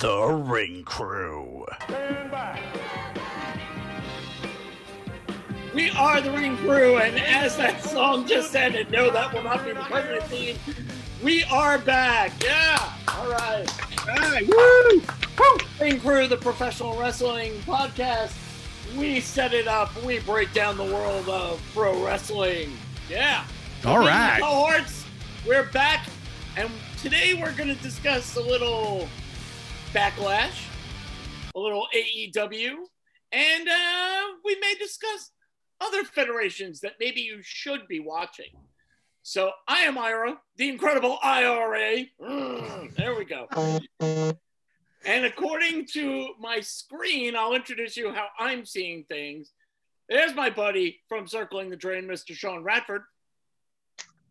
The Ring Crew. We are the Ring Crew, and as that song just said, and no, that will not be the permanent theme. We are back. Yeah. All right. All right. Woo! Woo! Ring Crew, the professional wrestling podcast. We set it up. We break down the world of pro wrestling. Yeah. All Me right. Cohorts, we're back, and today we're going to discuss a little backlash, a little AEW, and uh, we may discuss other federations that maybe you should be watching. So I am Ira, the incredible IRA. Mm, there we go. And according to my screen, I'll introduce you how I'm seeing things. There's my buddy from Circling the Drain, Mr. Sean Radford.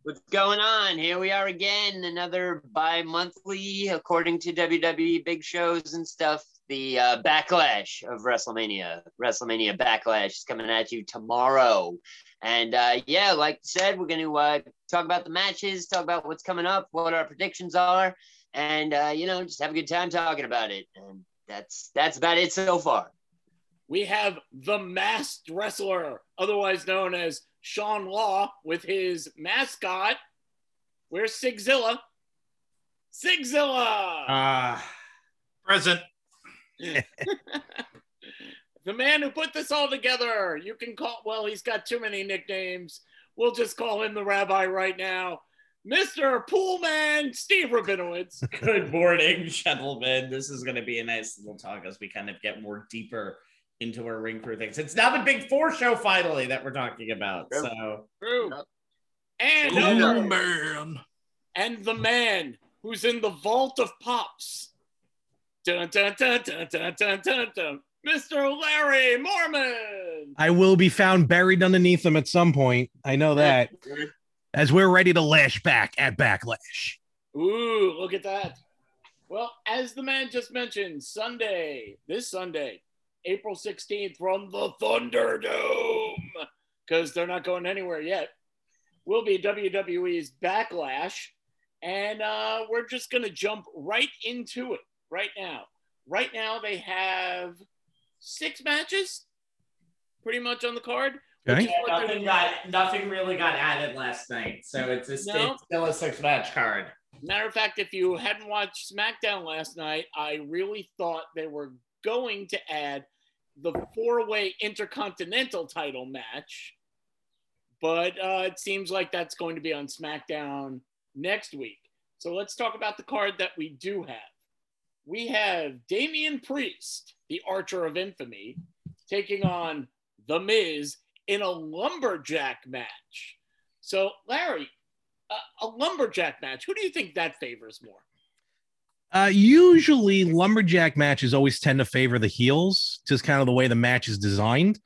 What's going on? Here we are again, another bi-monthly, according to WWE big shows and stuff. The uh, backlash of WrestleMania, WrestleMania backlash is coming at you tomorrow, and uh, yeah, like I said, we're going to uh, talk about the matches, talk about what's coming up, what our predictions are, and uh, you know, just have a good time talking about it. And that's that's about it so far. we have the masked wrestler, otherwise known as Sean Law, with his mascot. Where's Sigzilla? Sigzilla! Uh, present. the man who put this all together. You can call, well, he's got too many nicknames. We'll just call him the rabbi right now. Mr. Poolman Steve Rabinowitz. Good morning, gentlemen. This is going to be a nice little talk as we kind of get more deeper into our ring crew things. It's now the big four show finally that we're talking about. Yep. So True. And, Oh, man. and the man who's in the vault of pops. Dun, dun, dun, dun, dun, dun, dun, dun. Mr. Larry Mormon. I will be found buried underneath them at some point. I know that. As we're ready to lash back at Backlash. Ooh, look at that. Well, as the man just mentioned, Sunday, this Sunday, April 16th from the Thunderdome, because they're not going anywhere yet, will be WWE's Backlash. And uh, we're just going to jump right into it right now. Right now, they have six matches pretty much on the card. Okay. which is what they're nothing got nothing really got added last night. So it's, a, No. it's still a six match card. Matter of fact, if you hadn't watched SmackDown last night, I really thought they were going to add the four way intercontinental title match. But uh, it seems like that's going to be on SmackDown next week. So let's talk about the card that we do have. We have Damian Priest, the Archer of Infamy, taking on The Miz in a lumberjack match. So, Larry, a, a lumberjack match. Who do you think that favors more? Uh, usually, lumberjack matches always tend to favor the heels, just kind of the way the match is designed.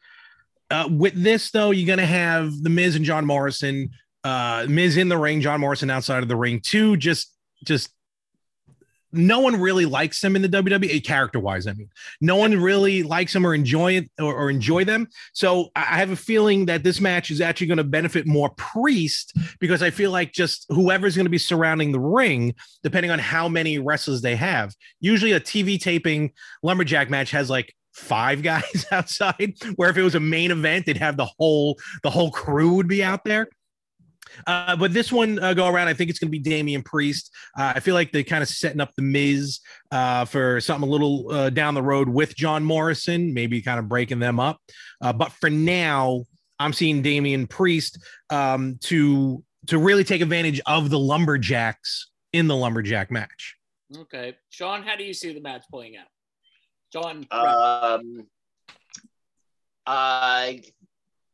Uh, with this, though, you're going to have the Miz and John Morrison, uh, Miz in the ring, John Morrison outside of the ring, too. Just, just no one really likes them in the WWE character wise. I mean, no one really likes them or enjoy it or, or enjoy them. So I I have a feeling that this match is actually going to benefit more Priest because I feel like just whoever's going to be surrounding the ring, depending on how many wrestlers they have. Usually, a TV taping lumberjack match has like five guys outside. Where if it was a main event, they'd have the whole the whole crew would be out there. Uh, but this one uh, go around, I think it's going to be Damian Priest. Uh, I feel like they're kind of setting up the Miz uh, for something a little uh, down the road with John Morrison, maybe kind of breaking them up. Uh, but for now, I'm seeing Damian Priest um, to to really take advantage of the lumberjacks in the lumberjack match. Okay. Sean, how do you see the match playing out? John. Um, uh,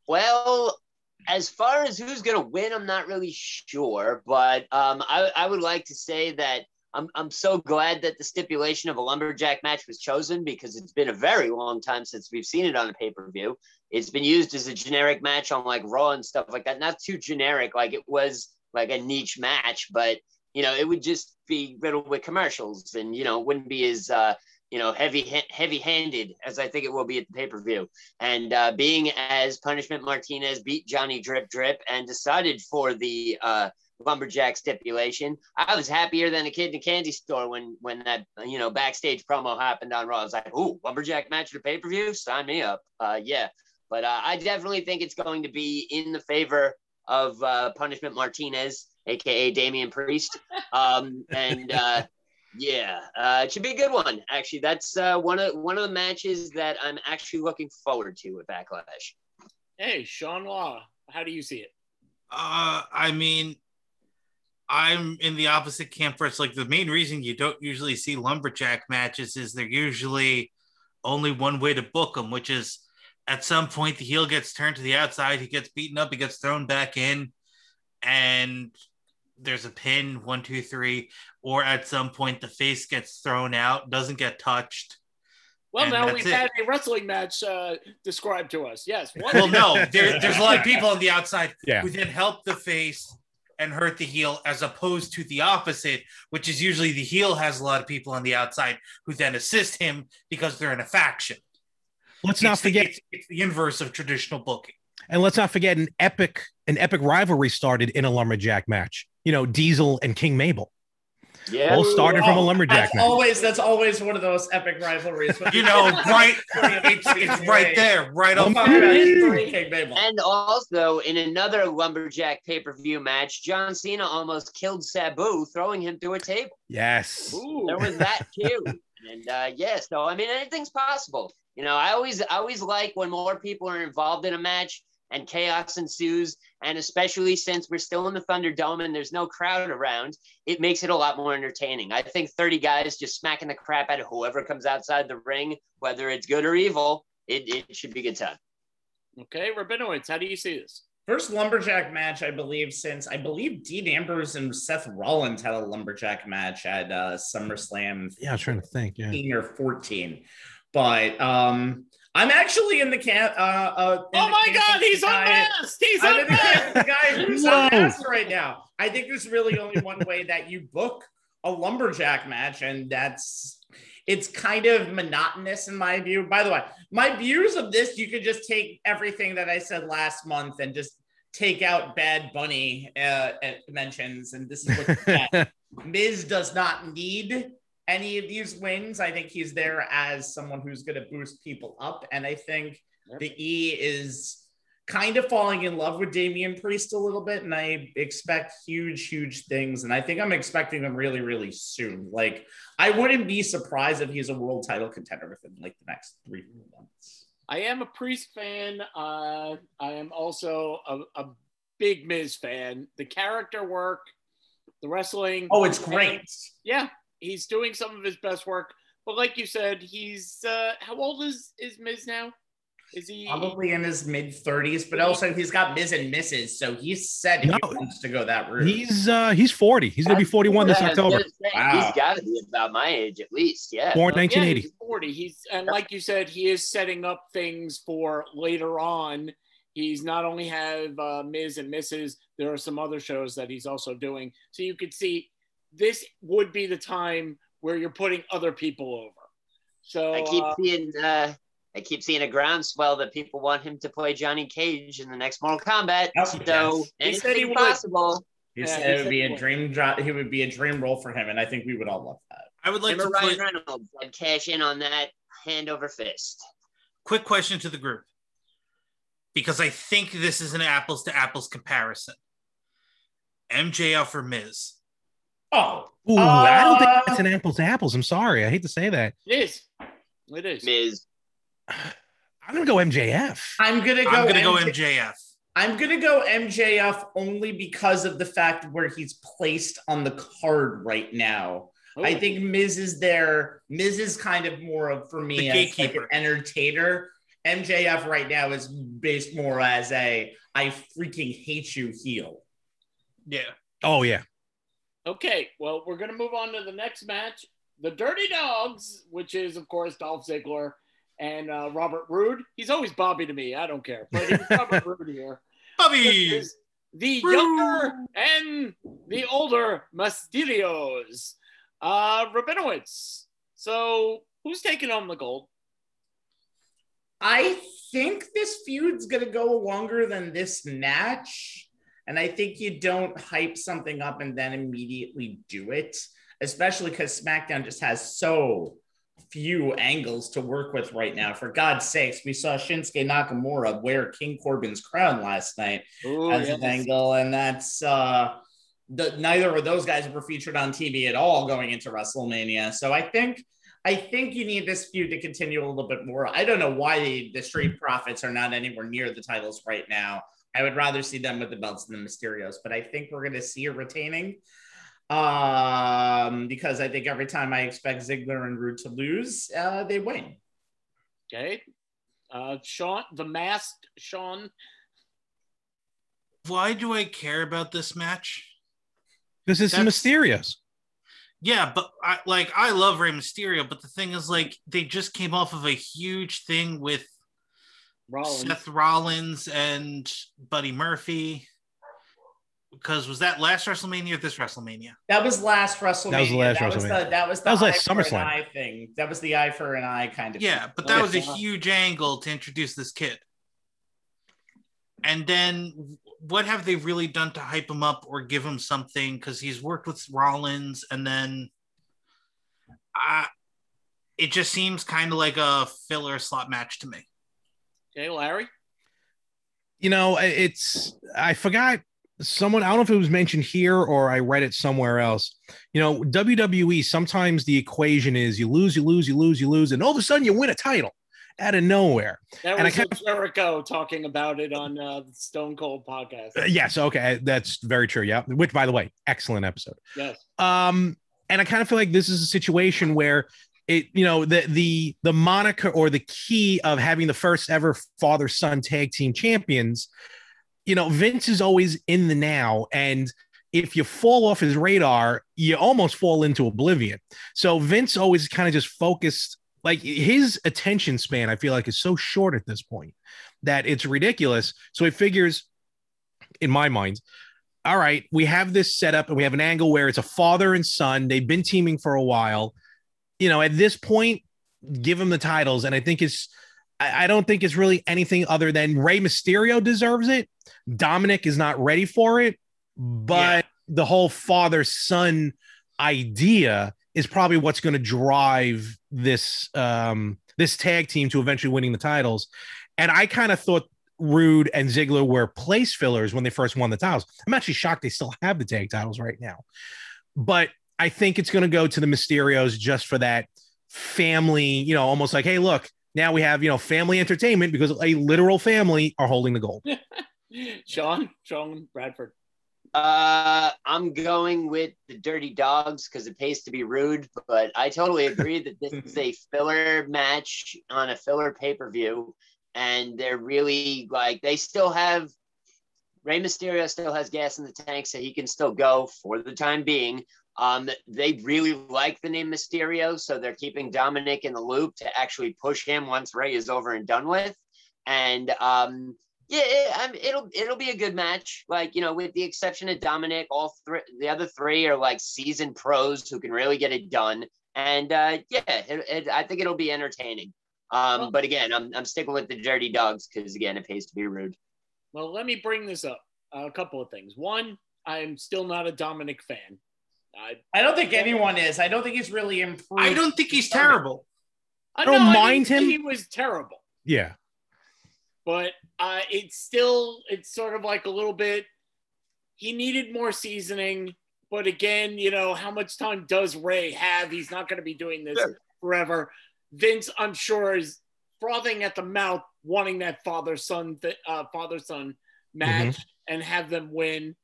well, as far as who's going to win, I'm not really sure, but um, I, I would like to say that I'm, I'm so glad that the stipulation of a lumberjack match was chosen because it's been a very long time since we've seen it on a pay per view. It's been used as a generic match on like Raw and stuff like that. Not too generic, like it was like a niche match, but you know, it would just be riddled with commercials and you know, it wouldn't be as uh, you know, heavy heavy handed as I think it will be at the pay per view. And uh, being as Punishment Martinez beat Johnny Drip Drip and decided for the uh, lumberjack stipulation. I was happier than a kid in a candy store when when that you know backstage promo happened on Raw. I was like, "Ooh, lumberjack match at a pay per view, sign me up." Uh, yeah, but uh, I definitely think it's going to be in the favor of uh, Punishment Martinez, aka Damian Priest, um, and. Yeah, uh, it should be a good one. Actually, that's uh, one of one of the matches that I'm actually looking forward to at Backlash. Hey, Sean Law, how do you see it? Uh, I mean, I'm in the opposite camp where it's like the main reason you don't usually see lumberjack matches is they're usually only one way to book them, which is at some point the heel gets turned to the outside, he gets beaten up, he gets thrown back in, and there's a pin one, two, three, or at some point the face gets thrown out, doesn't get touched. Well, now we've it. had a wrestling match uh, described to us. Yes. One Well, no, there, there's a lot of people on the outside Yeah. who then help the face and hurt the heel, as opposed to the opposite, which is usually the heel has a lot of people on the outside who then assist him because they're in a faction. Let's not It's the- forget, it's, it's the inverse of traditional booking. and let's not forget an epic, an epic rivalry started in a lumberjack match. You know, Diesel and King Mabel Yeah, all started from a Oh, lumberjack That's always that's always one of those epic rivalries. You know, right? It's, it's right there, right Oh on. my King And also in another lumberjack pay per view match, John Cena almost killed Sabu, throwing him through a table. Yes. Ooh. There was that too. and uh, yeah, so I mean, anything's possible. You know, I always, I always like when more people are involved in a match and chaos ensues, and especially since we're still in the Thunderdome and there's no crowd around, it makes it a lot more entertaining. I think 30 guys just smacking the crap out of whoever comes outside the ring, whether it's good or evil, it, it should be a good time. Okay, Rabinowitz, how do you see this? First lumberjack match, I believe, since I believe Dean Ambrose and Seth Rollins had a lumberjack match at uh, SummerSlam Yeah, I was trying to think. Yeah. 15 or 14. But um, I'm actually in the camp. Uh, uh, in Oh the my camp God, he's guy- unmasked! He's I'm in the camp of the unmasked! guy who's Whoa. unmasked right now. I think there's really only one way that you book a lumberjack match, and that's it's kind of monotonous in my view. By the way, my views of this, you could just take everything that I said last month and just take out Bad Bunny uh, uh, mentions, and this is what you get. Miz does not need any of these wins. I think he's there as someone who's going to boost people up. And I think Yep. the E is kind of falling in love with Damian Priest a little bit. And I expect huge, huge things. And I think I'm expecting them really, really soon. Like, I wouldn't be surprised if he's a world title contender within like the next three months. I am a Priest fan. Uh, I am also a, a big Miz fan. The character work, the wrestling. Oh, it's great. Yeah, he's doing some of his best work. But like you said, he's uh, how old is is Miz now? Is he? Probably in his mid 30s, but also he's got Miz and Misses. So he's said he wants to go that route. He's uh he's 40. He's gonna be 41 this Yeah, I was October. Wow. He's got to be about my age at least. Yeah. Born Yeah, 1980. he's 40. He's and like you said, he is setting up things for later on. He's not only have uh, Miz and Mrs. There are some other shows that he's also doing. So you could see this would be the time where you're putting other people over. So I keep uh, seeing uh I keep seeing a groundswell that people want him to play Johnny Cage in the next Mortal Kombat. Yep, so He said he anything would. possible. He Yeah, said he it would be a would. dream job. He would be a dream role for him, and I think we would all love that. I would like Him to Ryan put Reynolds I'd cash in on that hand over fist. quick question to the group because I think this is an apples to apples comparison. MJF or Miz? Oh, Ooh, I don't think Uh, that's an apples to apples. I'm sorry. I hate to say that. it is. It is. Miz. I'm gonna go MJF. I'm gonna go. I'm gonna go MJF. I'm gonna go MJF only because of the fact where he's placed on the card right now. I think Miz is there. Miz is kind of more of for me as like an entertainer. MJF right now is based more as a I freaking hate you heel. Yeah. Oh yeah. Okay, well, we're going to move on to the next match. The Dirty Dogs, which is, of course, Dolph Ziggler and uh, Robert Roode. He's always Bobby to me. I don't care. But it's Robert Roode here. Bobby. Is the younger and the older Mysterios. Uh, Rabinowitz. So, who's taking home the gold? I think this feud's gonna go longer than this match. And I think you don't hype something up and then immediately do it, especially because SmackDown just has so few angles to work with right now. For God's sakes, we saw Shinsuke Nakamura wear King Corbin's crown last night Ooh, as yes. an angle, and that's uh, the, neither of those guys were featured on TV at all going into WrestleMania. So I think I think you need this feud to continue a little bit more. I don't know why the, the Street Profits are not anywhere near the titles right now. I would rather see them with the belts than the Mysterios, but I think we're going to see it retaining um, because I think every time I expect Ziggler and Roode to lose, uh, they win. Okay. Uh, Sean, the masked Sean. Why do I care about this match? This is That's- Mysterios. Yeah, but I like I love Rey Mysterio, but the thing is like they just came off of a huge thing with Rollins. Seth Rollins and Buddy Murphy. Because was that last WrestleMania or this WrestleMania? That was last WrestleMania. That was the last that Was WrestleMania. the, that was the That was like eye for an SummerSlam. eye thing. That was the eye for an eye kind of. Yeah, thing. but that was a huge angle to introduce this kid. And then what have they really done to hype him up or give him something? Because he's worked with Rollins, and then uh, it just seems kind of like a filler slot match to me. Okay, Larry. you know it's i forgot someone i don't know if it was mentioned here or i read it somewhere else you know wwe sometimes the equation is you lose you lose you lose you lose and all of a sudden you win a title out of nowhere That And I was kind Jericho talking about it on uh, the Stone Cold podcast. Uh, yes okay that's very true yeah which by the way excellent episode Yes. um and i kind of feel like this is a situation where it you know the the the moniker or the key of having the first ever father son tag team champions you know vince is always in the now and if you fall off his radar you almost fall into oblivion so vince always kind of just focused like his attention span i feel like is so short at this point that it's ridiculous so he figures in my mind all right, we have this setup and we have an angle where it's a father and son. They've been teaming for a while. You know, at this point, give them the titles. And I think it's, I, I don't think it's really anything other than Rey Mysterio deserves it. Dominic is not ready for it, but the whole father son idea is probably what's going to drive this um this tag team to eventually winning the titles. And I kind of thought Roode and Ziggler were place fillers when they first won the titles. I'm actually shocked they still have the tag titles right now. But I think it's going to go to the Mysterios just for that family, you know, almost like, hey, look, now we have, you know, family entertainment because a literal family are holding the gold. Sean, Sean Bradford. Uh, I'm going with the Dirty Dogs because it pays to be rude, but I totally agree that this is a filler match on a filler pay per view, and they're really like they still have Rey Mysterio still has gas in the tank, so he can still go for the time being. Um, they really like the name Mysterio, so they're keeping Dominic in the loop to actually push him once Rey is over and done with. And um, yeah, it, it'll it'll be a good match. Like you know, with the exception of Dominic, all three the other three are like seasoned pros who can really get it done. And uh, yeah, it, it, I think it'll be entertaining. Um, but again, I'm I'm sticking with the Dirty Dogs because again, it pays to be rude. Well, let me bring this up. a couple of things. One, I'm still not a Dominic fan. I, I don't think anyone is. I don't think he's really improved. I don't think he's terrible. I don't know, I mind didn't say him. He was terrible, Yeah. but uh, it's still it's sort of like a little bit. He needed more seasoning, but again, you know, how much time does Rey have? He's not going to be doing this Sure. forever. Vince, I'm sure, is frothing at the mouth, wanting that father son th- uh, father son match and have them win.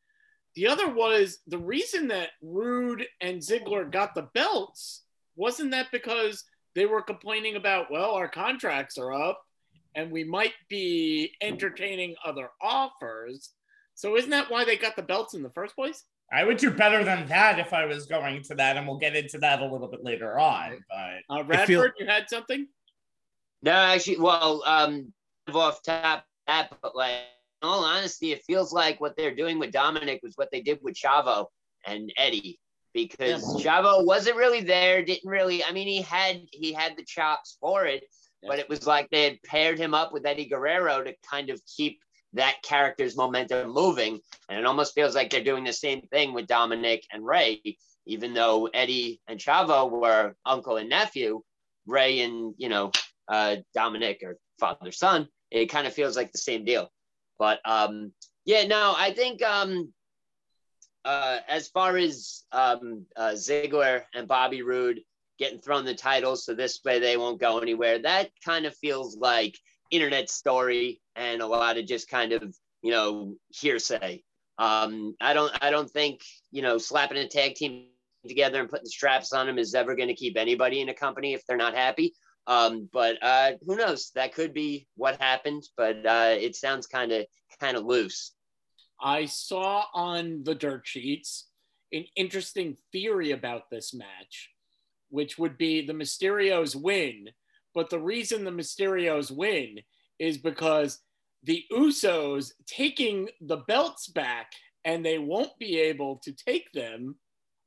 The other was the reason that Roode and Ziggler got the belts wasn't that because they were complaining about, well, our contracts are up and we might be entertaining other offers. So isn't that why they got the belts in the first place? I would do better than that if I was going to that, and we'll get into that a little bit later on. But Uh, Radford, feel- you had something? No, actually, well, um, off top that, but like, in all honesty, it feels like what they're doing with Dominic was what they did with Chavo and Eddie, because Chavo wasn't really there, didn't really. I mean, he had he had the chops for it, but it was like they had paired him up with Eddie Guerrero to kind of keep that character's momentum moving. And it almost feels like they're doing the same thing with Dominic and Rey, even though Eddie and Chavo were uncle and nephew, Rey and, you know, uh, Dominic or father son, it kind of feels like the same deal. But um, yeah, no, I think um, uh, as far as um, uh, Ziggler and Bobby Roode getting thrown the titles, so this way they won't go anywhere, that kind of feels like internet story and a lot of just kind of you know hearsay. Um, I don't I don't think you know slapping a tag team together and putting straps on them is ever going to keep anybody in a company if they're not happy. Um, but uh, who knows? That could be what happened, but uh, it sounds kind of kind of loose. I saw on the dirt sheets an interesting theory about this match, which would be the Mysterios win. But the reason the Mysterios win is because the Usos taking the belts back and they won't be able to take them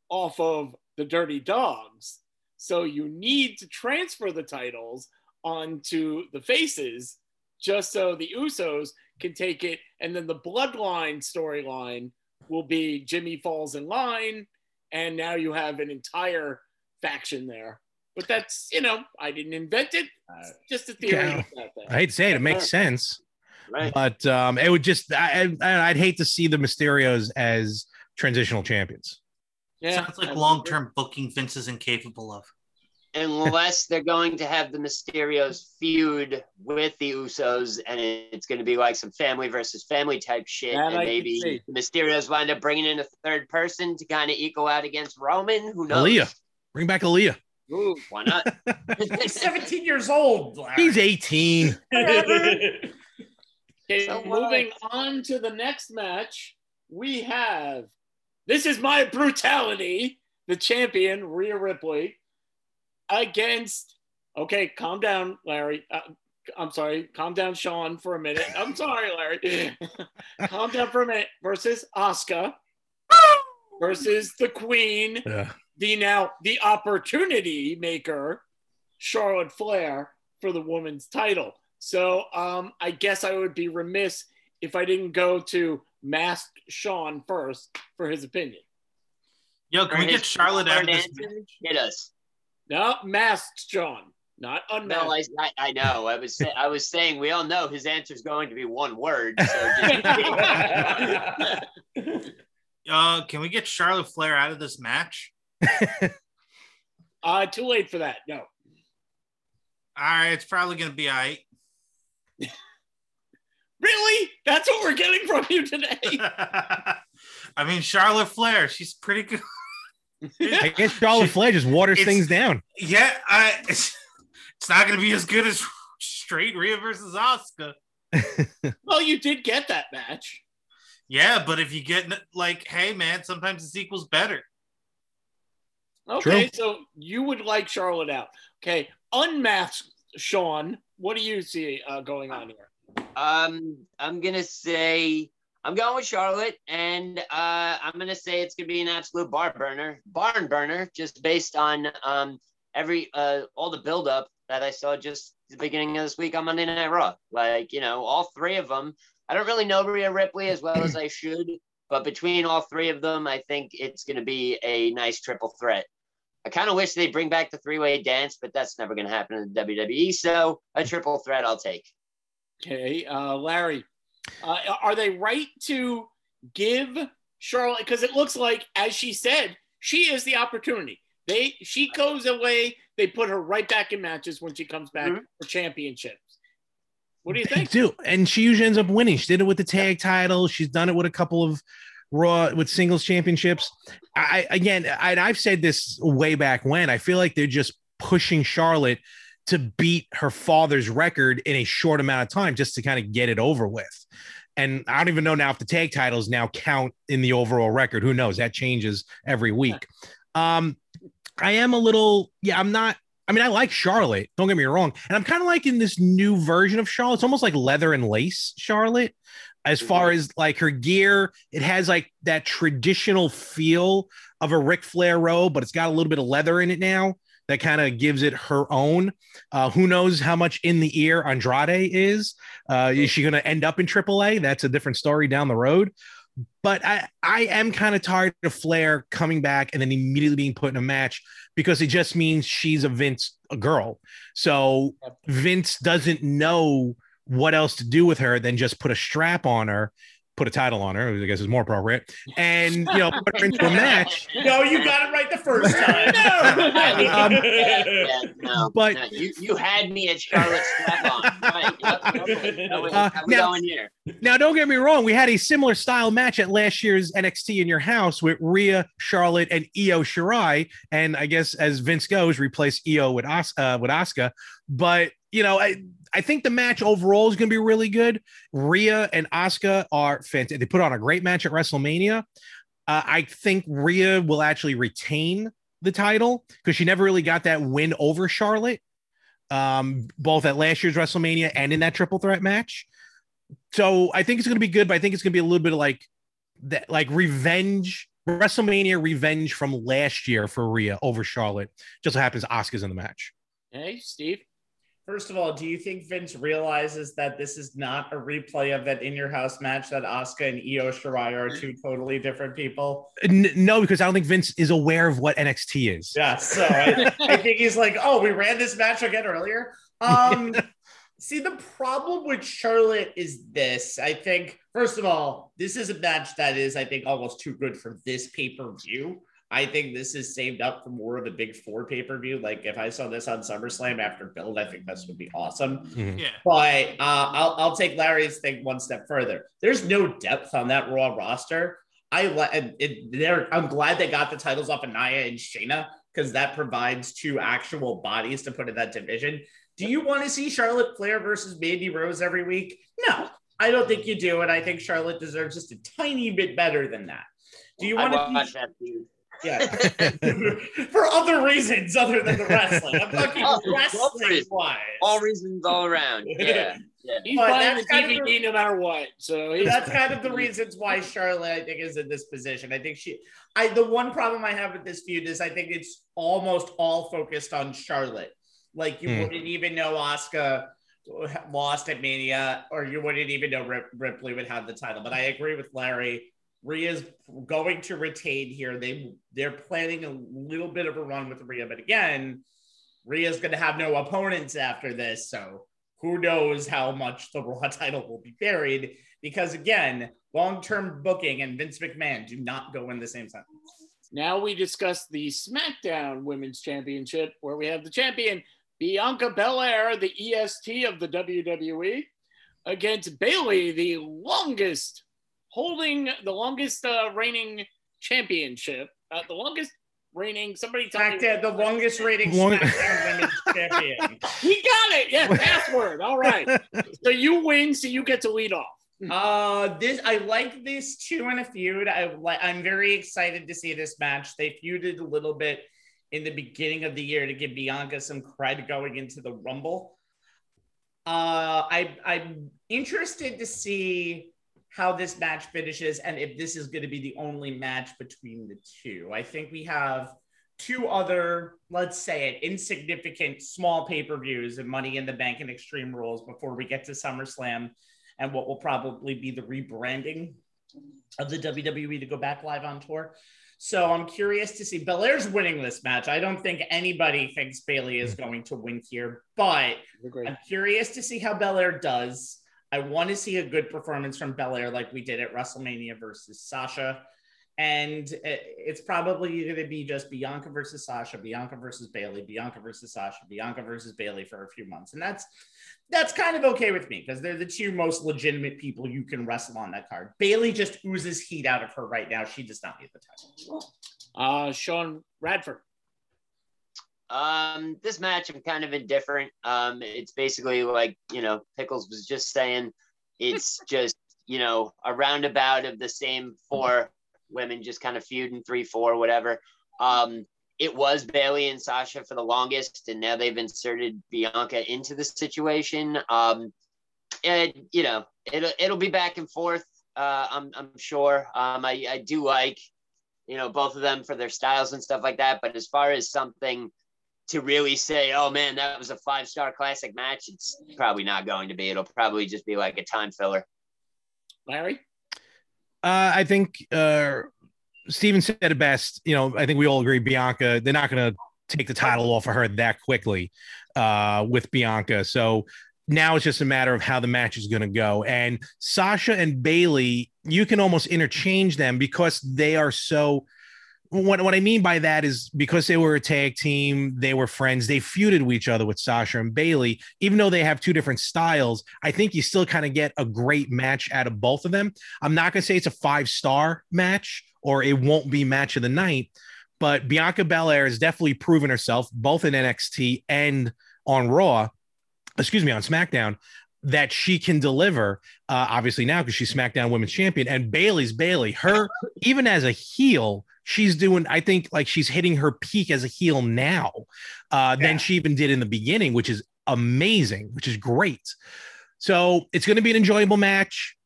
off of the Dirty Dogs. So you need to transfer the titles onto the faces just so the Usos can take it. And then the bloodline storyline will be Jimmy falls in line. And now you have an entire faction there. But that's, you know, I didn't invent it. It's just a theory. Yeah. I hate to say it, it makes sense. Right. But um, it would just, I, I, I'd hate to see the Mysterios as transitional champions. Yeah, Sounds like long term booking Vince is incapable of. Unless they're going to have the Mysterios feud with the Usos, and it's going to be like some family versus family type shit, That and I maybe the Mysterios wind up bringing in a third person to kind of equal out against Roman. Who knows? Aaliyah. Bring back Aaliyah. Ooh. Why not? He's 17 years old. Larry. He's 18. Okay, So what? moving on to the next match, we have this is my brutality, the champion Rhea Ripley against. Okay, calm down, Larry. Uh, I'm sorry, calm down, Sean, for a minute. I'm sorry, Larry. calm down for a minute. Versus Asuka versus the Queen Yeah. the now the opportunity maker Charlotte Flair for the women's title. So um, I guess I would be remiss if I didn't go to Masked Sean first for his opinion. Yo, can we get Charlotte out of this? answer? Hit us. No, Masked Sean, not unmasked. No, I, I, I know. I was say, I was saying we all know his answer is going to be one word. So just, Uh, can we get Charlotte Flair out of this match? uh, too late for that. No. All right, it's probably gonna be all right. Really? That's what we're getting from you today. I mean, Charlotte Flair, she's pretty good. I guess Charlotte Flair just waters things down. Yeah, I, it's, it's not going to be as good as straight Rhea versus Asuka. well, you did get that match. Yeah, but if you get like, hey man, sometimes this equals better. Okay, so you would like Charlotte out. Okay, unmasked Sean, what do you see uh, going on here? Um, I'm gonna say I'm going with Charlotte, and uh, I'm gonna say it's gonna be an absolute bar burner, barn burner, just based on um every uh all the buildup that I saw just the beginning of this week on Monday Night Raw. Like you know, all three of them. I don't really know Rhea Ripley as well as I should, but between all three of them, I think it's gonna be a nice triple threat. I kind of wish they'd bring back the three-way dance, but that's never gonna happen in the WWE. So a triple threat, I'll take. Okay, uh, Larry, uh, are they right to give Charlotte? Because it looks like, as she said, she is the opportunity. They she goes away, they put her right back in matches when she comes back Mhm. for championships. What do you They think? do. And she usually ends up winning. She did it with the tag title. She's done it with a couple of Raw with singles championships. I again, I, I've said this way back when. I feel like they're just pushing Charlotte to beat her father's record in a short amount of time just to kind of get it over with. And I don't even know now if the tag titles now count in the overall record. Who knows? That changes every week. Um, I am a little, yeah, I'm not I mean, I like Charlotte. Don't get me wrong, and I'm kind of liking this new version of Charlotte. It's almost like leather and lace Charlotte, as far as like her gear. It has like that traditional feel of a Ric Flair robe, but it's got a little bit of leather in it now. That kind of gives it her own. Uh, who knows how much in the ear Andrade is? Uh, is she going to end up in AAA? That's a different story down the road. But I, I am kind of tired of Flair coming back and then immediately being put in a match because it just means she's a Vince a girl. So Vince doesn't know what else to do with her than just put a strap on her put a title on her, I guess is more appropriate, and you know, put her into a match. No, you got it right the first time. Um, Yeah, yeah, no, But- no, you, you had me at Charlotte strap on. Right. Okay. How Uh, now- Now, don't get me wrong, we had a similar style match at last year's NXT in your house with Rhea, Charlotte, and Io Shirai, and I guess as Vince goes, replace Io with Os- uh, with Asuka. But you know, I I think the match overall is going to be really good. Rhea and Asuka are fantastic. They put on a great match at WrestleMania. Uh, I think Rhea will actually retain the title because she never really got that win over Charlotte, um, both at last year's WrestleMania and in that triple threat match. So I think it's going to be good, but I think it's going to be a little bit of like that, like revenge, WrestleMania revenge from last year for Rhea over Charlotte. Just so happens Asuka's in the match. Hey, Steve. First of all, do you think Vince realizes that this is not a replay of that in your house match that Asuka and Io Shirai are two totally different people? N- no, because I don't think Vince is aware of what NXT is. Yeah, so I, I think he's like, oh, we ran this match again earlier. Um, see, the problem with Charlotte is this. I think, first of all, this is a match that is, I think, almost too good for this pay per view. I think this is saved up for more of the big four pay per view. Like if I saw this on SummerSlam after build, I think this would be awesome. Mhm. Yeah. But uh, I'll, I'll take Larry's thing one step further. There's no depth on that Raw roster. I li- it, they're, I'm glad they got the titles off of Nia and Shayna because that provides two actual bodies to put in that division. Do you want to see Charlotte Flair versus Mandy Rose every week? No, I don't think you do. And I think Charlotte deserves just a tiny bit better than that. Do you I want watched to? that feud. Yeah. For other reasons other than the wrestling. I'm talking Oh, wrestling wise. All reasons all around. Yeah. yeah. He's But buying the that's kind DVD no matter what. So that's kind of the reasons why Charlotte, I think, is in this position. I think she, I the one problem I have with this feud is I think it's almost all focused on Charlotte. Like you Hmm. wouldn't even know Asuka lost at Mania, or you wouldn't even know Rip, Ripley would have the title. But I agree with Larry. Rhea's going to retain here. They they're planning a little bit of a run with Rhea, but again, Rhea's going to have no opponents after this, so who knows how much the Raw title will be buried? Because again, long-term booking and Vince McMahon do not go in the same sentence. now we discuss the SmackDown Women's Championship, where we have the champion Bianca Belair, the EST of the WWE, against Bayley, the longest holding the longest uh, reigning championship, uh, the longest reigning. Somebody tell me. The longest reigning Long- SmackDown Women's Champion. He got it. Yeah, password. All right. so you win, so you get to lead off. Uh, this I like this two in a feud. I like. I'm very excited to see this match. They feuded a little bit in the beginning of the year to give Bianca some cred going into the Rumble. Uh, I I'm interested to see how this match finishes and if this is going to be the only match between the two. I think we have two other, let's say it, insignificant small pay-per-views and Money in the Bank and Extreme Rules before we get to SummerSlam and what will probably be the rebranding of the WWE to go back live on tour. So I'm curious to see. Belair's winning this match. I don't think anybody thinks Bayley is hmm. going to win here, but I'm curious to see how Belair does. I want to see a good performance from Belair like we did at WrestleMania versus Sasha. And it's probably going to be just Bianca versus Sasha, Bianca versus Bayley, Bianca versus Sasha, Bianca versus Bayley for a few months. And that's that's kind of okay with me because they're the two most legitimate people you can wrestle on that card. Bayley just oozes heat out of her right now. She does not need the title. Uh, Sean Radford. Um, this match I'm kind of indifferent. Um, it's basically like you know Pickles was just saying. It's just you know a roundabout of the same four women just kind of feuding three four whatever. Um, it was Bayley and Sasha for the longest, and now they've inserted Bianca into the situation. Um, and you know it'll it'll be back and forth. Uh, I'm I'm sure. Um, I I do like you know both of them for their styles and stuff like that. But as far as something to really say, oh man, that was a five star classic match, it's probably not going to be. It'll probably just be like a time filler. Larry? Uh, I think uh, Steven said it best. You know, I think we all agree Bianca, they're not going to take the title off of her that quickly uh, with Bianca. So now it's just a matter of how the match is going to go. And Sasha and Bayley, you can almost interchange them because they are so. What, what I mean by that is because they were a tag team, they were friends, they feuded with each other with Sasha and Bayley, Even though they have two different styles, I think you still kind of get a great match out of both of them. I'm not going to say it's a five star match or it won't be match of the night, but Bianca Belair has definitely proven herself both in NXT and on Raw excuse me, on SmackDown that she can deliver. Uh, obviously now because she's SmackDown Women's Champion and Bayley's Bayley. Her even as a heel, she's doing. I think like she's hitting her peak as a heel now uh, yeah. than she even did in the beginning, which is amazing, which is great. So it's going to be an enjoyable match.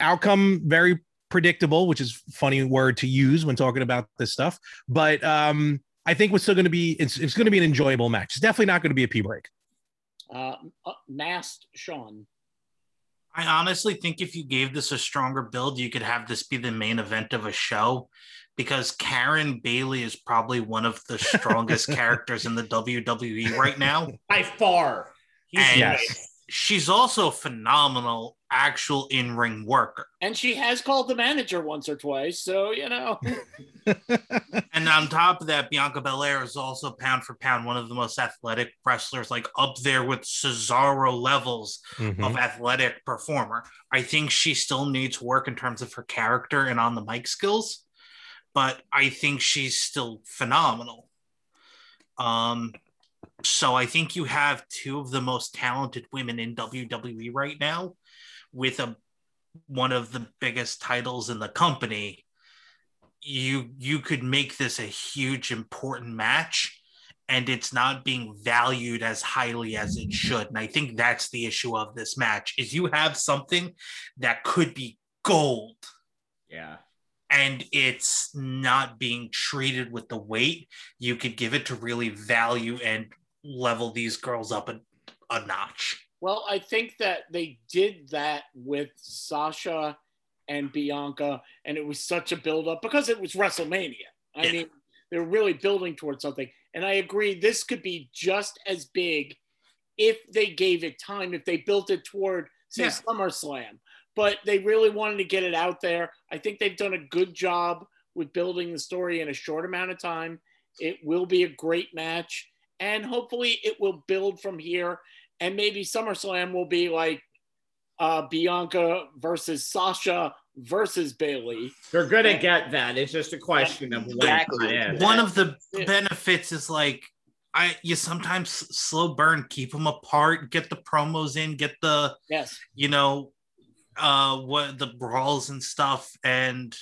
Outcome very predictable, which is funny word to use when talking about this stuff. But um, I think it's still going to be it's it's going to be an enjoyable match. It's definitely not going to be a P break. Uh, uh, masked Sean. I honestly think if you gave this a stronger build, you could have this be the main event of a show because Karen Bayley is probably one of the strongest characters in the WWE right now. By far. and yes. She's also phenomenal actual in-ring worker. And she has called the manager once or twice, so you know. and on top of that, Bianca Belair is also pound for pound one of the most athletic wrestlers, like up there with Cesaro levels mm-hmm. of athletic performer. I think she still needs work in terms of her character and on the mic skills, but I think she's still phenomenal. Um, so I think you have two of the most talented women in WWE right now with a one of the biggest titles in the company. You you could make this a huge important match and it's not being valued as highly as it should. And i think that's the issue of this match is you have something that could be gold. Yeah and it's not being treated with the weight you could give it to really value and level these girls up a, a notch well, I think that they did that with Sasha and Bianca, and it was such a buildup because it was WrestleMania. I yeah. mean, they're really building towards something. And I agree, this could be just as big if they gave it time, if they built it toward, say, yeah. SummerSlam. But they really wanted to get it out there. I think they've done a good job with building the story in a short amount of time. It will be a great match, and hopefully, it will build from here and maybe SummerSlam will be like uh, Bianca versus Sasha versus Bayley. They're gonna get that. It's just a question of exactly. One of the benefits is like I you sometimes slow burn, keep them apart, get the promos in, get the yes, you know, uh, what the brawls and stuff, and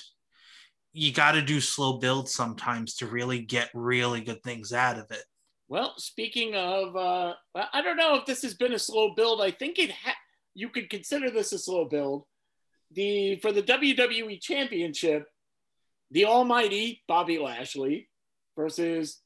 you got to do slow build sometimes to really get really good things out of it. Well, speaking of, uh, I don't know if this has been a slow build. I think it ha- you could consider this a slow build. The for the WWE Championship, the Almighty Bobby Lashley versus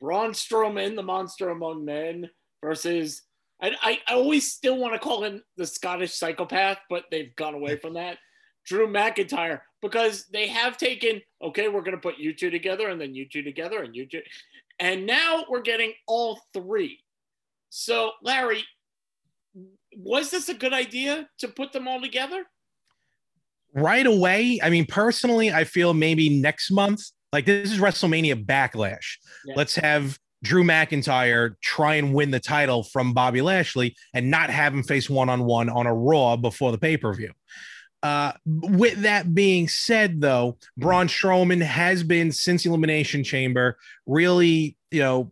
Braun Strowman, the Monster Among Men, versus I, I, I always still want to call him the Scottish Psychopath, but they've gone away from that. Drew McIntyre because they have taken okay, we're going to put you two together and then you two together and you two. And now we're getting all three. So, Larry, was this a good idea to put them all together? Right away. I mean, personally, I feel maybe next month, like this is WrestleMania backlash. Yeah. Let's have Drew McIntyre try and win the title from Bobby Lashley and not have him face one on one on a Raw before the pay per view. Uh, with that being said, though, Braun Strowman has been since Elimination Chamber really, you know,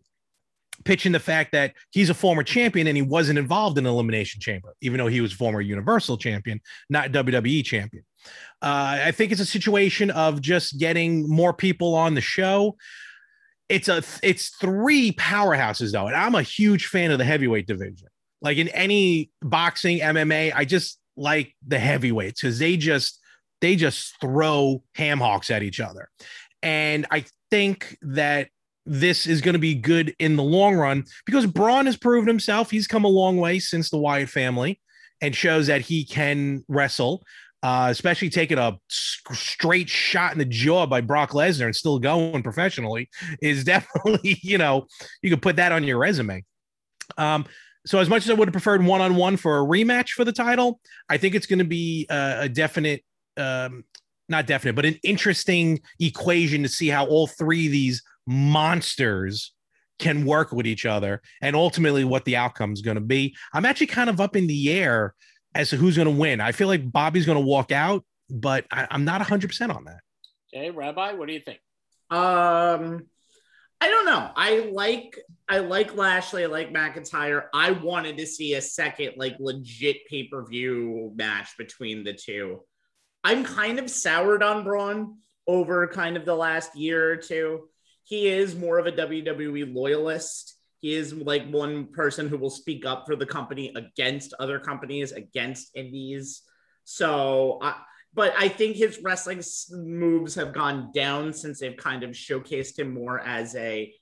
pitching the fact that he's a former champion and he wasn't involved in Elimination Chamber, even though he was former Universal Champion, not WWE Champion. Uh, I think it's a situation of just getting more people on the show. It's a it's three powerhouses though, and I'm a huge fan of the heavyweight division. Like in any boxing, MMA, I just like the heavyweights because they just they just throw ham hocks at each other. And I think that this is going to be good in the long run because Braun has proven himself. He's come a long way since the Wyatt family and shows that he can wrestle, uh, especially taking a straight shot in the jaw by Brock Lesnar and still going professionally is definitely, you know, you could put that on your resume. Um, so as much as I would have preferred one on one for a rematch for the title, I think it's going to be a, definite, um, not definite, but an interesting equation to see how all three of these monsters can work with each other and ultimately what the outcome is going to be. I'm actually kind of up in the air as to who's going to win. I feel like Bobby's going to walk out, but I, I'm not 100% on that. Okay, Rabbi, what do you think? Um, I don't know. I like I like Lashley. I like McIntyre. I wanted to see a second, like legit pay per view match between the two. I'm kind of soured on Braun over kind of the last year or two. He is more of a WWE loyalist. He is like one person who will speak up for the company against other companies, against indies. So, I, but I think his wrestling moves have gone down since they've kind of showcased him more as a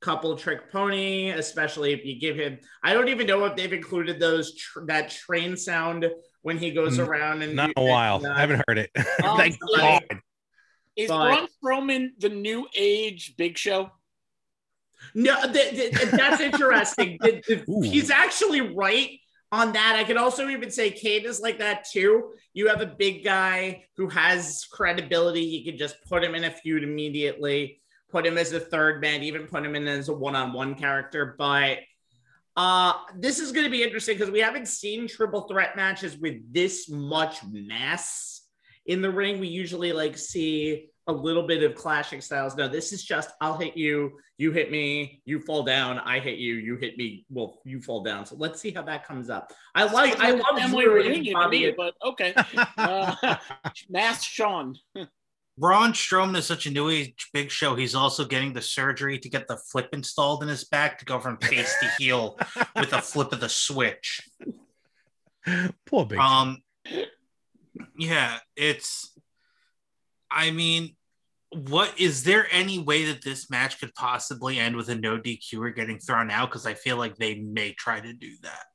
couple trick pony, especially if you give him. I don't even know if they've included those tr- that train sound when he goes Mm, around and Not in a while. and, uh, I haven't heard it. Um, Thank God. Is But- Braun Strowman the new age Big Show? No, th- th- that's interesting. Th- th- He's actually right on that. I could also even say Kane is like that too. You have a big guy who has credibility. You could just put him in a feud immediately, put him as a third man, even put him in as a one-on-one character. But uh, this is going to be interesting because we haven't seen triple threat matches with this much mess in the ring. We usually like see a little bit of clashing styles. No, this is just I'll hit you, you hit me, you fall down, I hit you, you hit me, well, you fall down. So let's see how that comes up. I like I love a family reunion Bobby me, but okay. Uh, Masked Sean. Braun Strowman is such a new age big show. He's also getting the surgery to get the flip installed in his back to go from face to heel with a flip of the switch. Poor big. Um, yeah, it's. I mean, what is there any way that this match could possibly end with a no DQ or getting thrown out? Because I feel like they may try to do that.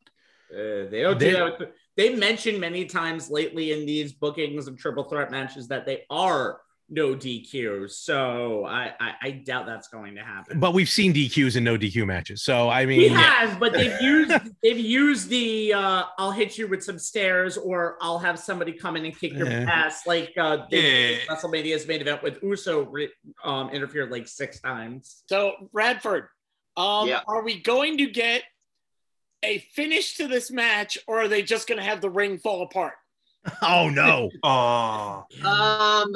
Uh, they don't They- do that. with- They mentioned many times lately in these bookings of triple threat matches that they are no DQs. So I, I, I doubt that's going to happen. but we've seen DQs and no DQ matches. So I mean, We yeah. have, but they've used they've used the uh, "I'll hit you with some stairs" or "I'll have somebody come in and kick your Yeah. ass." Like uh, they, Yeah. WrestleMania's main event with Uso um, interfered like six times. So Radford, um, Yeah. are we going to get a finish to this match, or are they just going to have the ring fall apart? oh no. Oh, Um,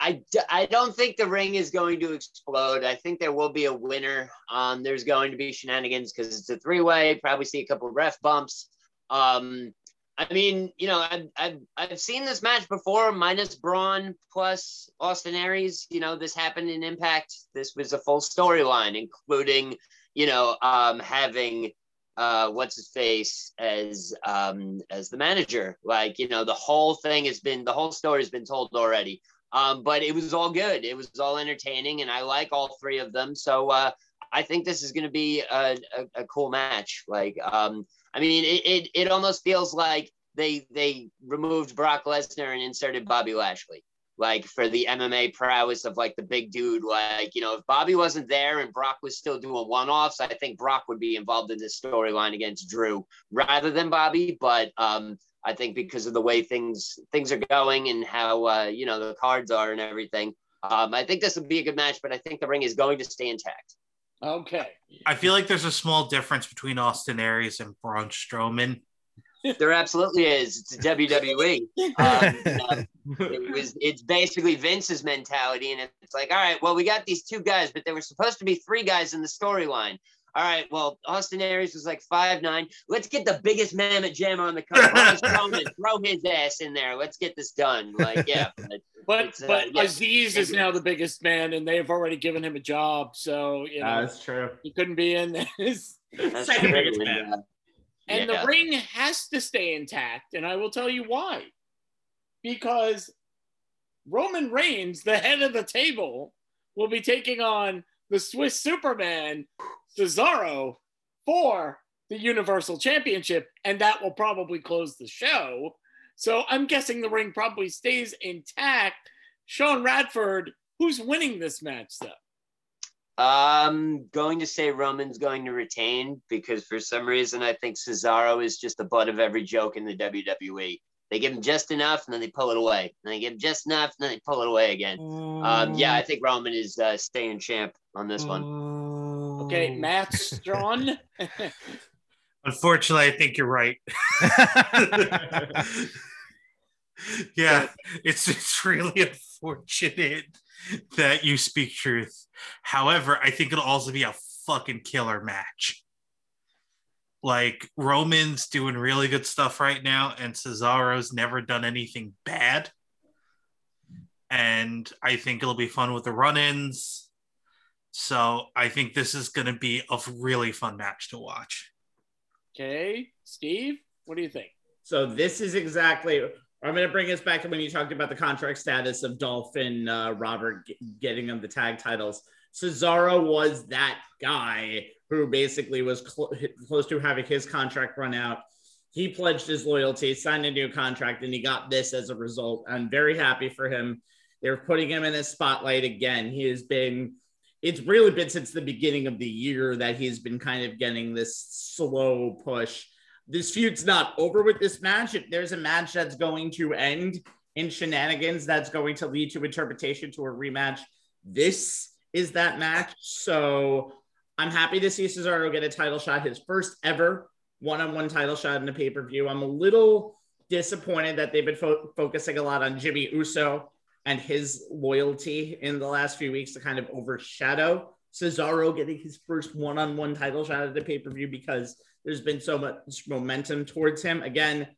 I, I don't think the ring is going to explode. I think there will be a winner. Um, there's going to be shenanigans because it's a three way. Probably see a couple ref bumps. Um, I mean, you know, I've, I've I've seen this match before, minus Braun plus Austin Aries. You know, this happened in Impact. This was a full storyline, including you know um, having uh what's his face as um as the manager like you know the whole thing has been the whole story has been told already um but it was all good it was all entertaining and i like all three of them so uh i think this is going to be a, a, a cool match like um i mean it, it it almost feels like they they removed brock lesnar and inserted bobby lashley like for the MMA prowess of like the big dude. Like, you know, if Bobby wasn't there and Brock was still doing one offs, I think Brock would be involved in this storyline against Drew rather than Bobby. But um, I think because of the way things things are going and how uh, you know the cards are and everything, um, I think this would be a good match. But I think the ring is going to stay intact. Okay. I feel like there's a small difference between Austin Aries and Braun Strowman. There absolutely is. It's a WWE. Um, you know, it was it's basically Vince's mentality, and it's like, all right, well, we got these two guys, but there were supposed to be three guys in the storyline. All right, well, Austin Aries was like five nine. Let's get the biggest mammoth jammer on the card. Braun Strowman, throw his ass in there. Let's get this done. Like, yeah. but- But uh, but yeah. Aziz is now the biggest man, and they've already given him a job, so you know That's true. he couldn't be in this. that's Second biggest and, man. And Yeah. the ring has to stay intact, and I will tell you why. Because Roman Reigns, the head of the table, will be taking on the Swiss Superman, Cesaro, for the Universal Championship, and that will probably close the show. So I'm guessing the ring probably stays intact. Sean Radford, who's winning this match though? I'm going to say Roman's going to retain because for some reason I think Cesaro is just the butt of every joke in the WWE. They give him just enough and then they pull it away. And they give him just enough and then they pull it away again. Um, yeah, I think Roman is uh, staying champ on this one. Okay, oh. Matt Strawn. Unfortunately, I think you're right. yeah, it's it's really unfortunate that you speak truth. However, I think it'll also be a fucking killer match. Like Roman's doing really good stuff right now, and Cesaro's never done anything bad. And I think it'll be fun with the run-ins. So I think this is going to be a really fun match to watch. Okay, Steve, what do you think? So this is exactly. I'm going to bring us back to when you talked about the contract status of Dolphin uh, Robert g- getting them the tag titles. Cesaro was that guy who basically was cl- close to having his contract run out. He pledged his loyalty, signed a new contract, and he got this as a result. I'm very happy for him. They're putting him in a spotlight again. He has been, it's really been since the beginning of the year that he's been kind of getting this slow push. This feud's not over with this match. If there's a match that's going to end in shenanigans, that's going to lead to interpretation to a rematch. This is that match. So I'm happy to see Cesaro get a title shot, his first ever one on one title shot in a pay per view. I'm a little disappointed that they've been fo- focusing a lot on Jimmy Uso and his loyalty in the last few weeks to kind of overshadow Cesaro getting his first one on one title shot at the pay per view because there's been so much momentum towards him. Again,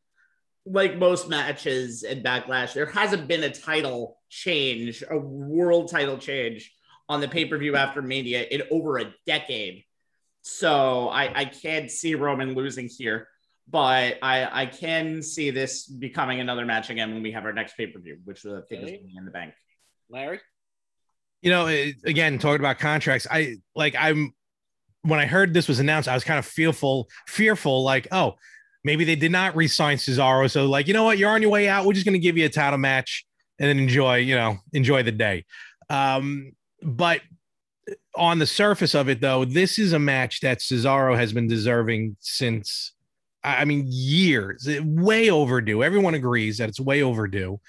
like most matches in Backlash, there hasn't been a title change, a world title change on the pay per view after Mania in over a decade. So I, I can't see Roman losing here, but I, I can see this becoming another match again when we have our next pay per view, which I think Okay. is in the bank. Larry? you know, it, again, talking about contracts, I like I'm when I heard this was announced, I was kind of fearful, fearful, like, oh, maybe they did not re-sign Cesaro. So, like, you know what, you're on your way out. We're just gonna give you a title match and then enjoy, you know, enjoy the day. Um, but on the surface of it, though, this is a match that Cesaro has been deserving since I mean years, way overdue. Everyone agrees that it's way overdue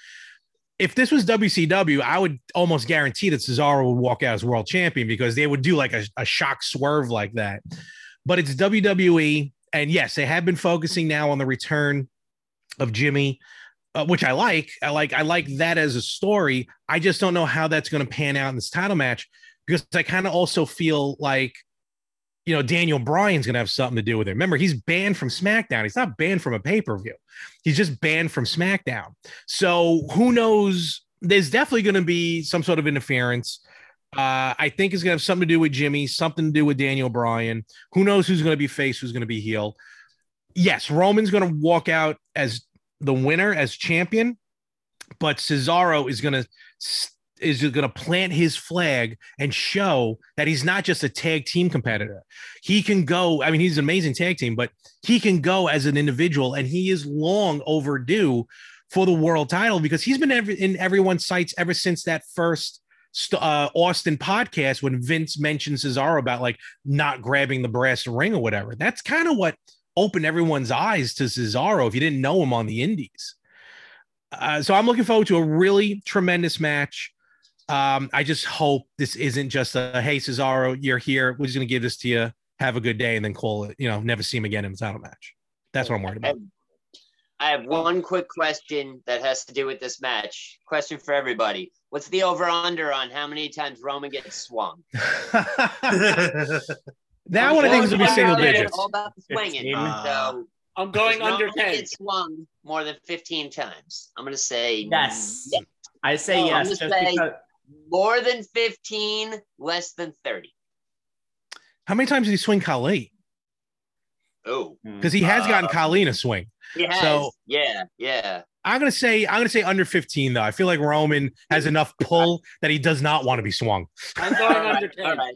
if this was WCW, I would almost guarantee that Cesaro would walk out as world champion because they would do like a, a shock swerve like that. But it's WWE. And yes, they have been focusing now on the return of Jimmy, uh, which I like. I like I like that as a story. I just don't know how that's going to pan out in this title match because I kind of also feel like you know Daniel Bryan's going to have something to do with it. Remember, he's banned from SmackDown. He's not banned from a pay-per-view. He's just banned from SmackDown. So who knows? There's definitely going to be some sort of interference. Uh, I think it's going to have something to do with Jimmy, something to do with Daniel Bryan. Who knows who's going to be face, who's going to be heel? Yes, Roman's going to walk out as the winner, as champion, but Cesaro is going to is going to plant his flag and show that he's not just a tag team competitor. He can go. I mean, he's an amazing tag team, but he can go as an individual, and he is long overdue for the world title because he's been in everyone's sights ever since that first st- uh, Austin podcast when Vince mentioned Cesaro about like not grabbing the brass ring or whatever. That's kind of what opened everyone's eyes to Cesaro if you didn't know him on the Indies. Uh, so I'm looking forward to a really tremendous match. Um, I just hope this isn't just a hey Cesaro, you're here. We're just gonna give this to you. Have a good day, and then call it. You know, never see him again in the title match. That's what I'm worried about. I have one quick question that has to do with this match. Question for everybody. What's the over under on how many times Roman gets swung? that one I think is gonna be single digits. All about the swinging. 15. so I'm going under Roman 10. Get swung more than 15 times. I'm going to say Yes. yes. I say yes, gonna just say- because More than 15, less than 30. How many times did he swing Kali? Oh, Because he has gotten Uh, Kali in a swing. he has. So- yeah, yeah. I'm gonna say I'm gonna say under 15 though. I feel like Roman has enough pull that he does not want to be swung. I'm going under 10. all right.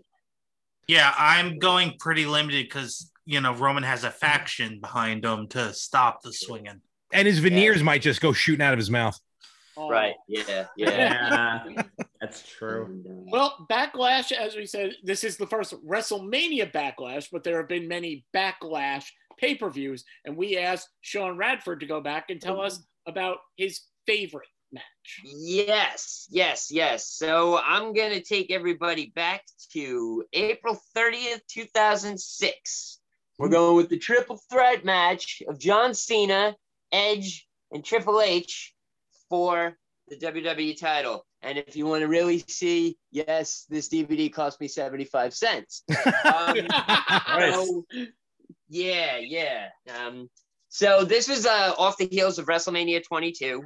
Yeah, I'm going pretty limited because you know Roman has a faction behind him to stop the swinging. And his veneers might just go shooting out of his mouth. Oh. Right. Yeah. Yeah. Yeah, that's true. Uh, Well, Backlash, as we said, this is the first WrestleMania Backlash, but there have been many Backlash pay per views. And we asked Sean Radford to go back and tell us about his favorite match. Yes, yes, yes. So I'm going to take everybody back to April 30th, 2006. We're going with the triple threat match of John Cena, Edge, and Triple H for the WWE title. And if you want to really see, yes, this DVD cost me 75 cents. Um, so, yeah, yeah. Um, so this was uh, off the heels of WrestleMania 22.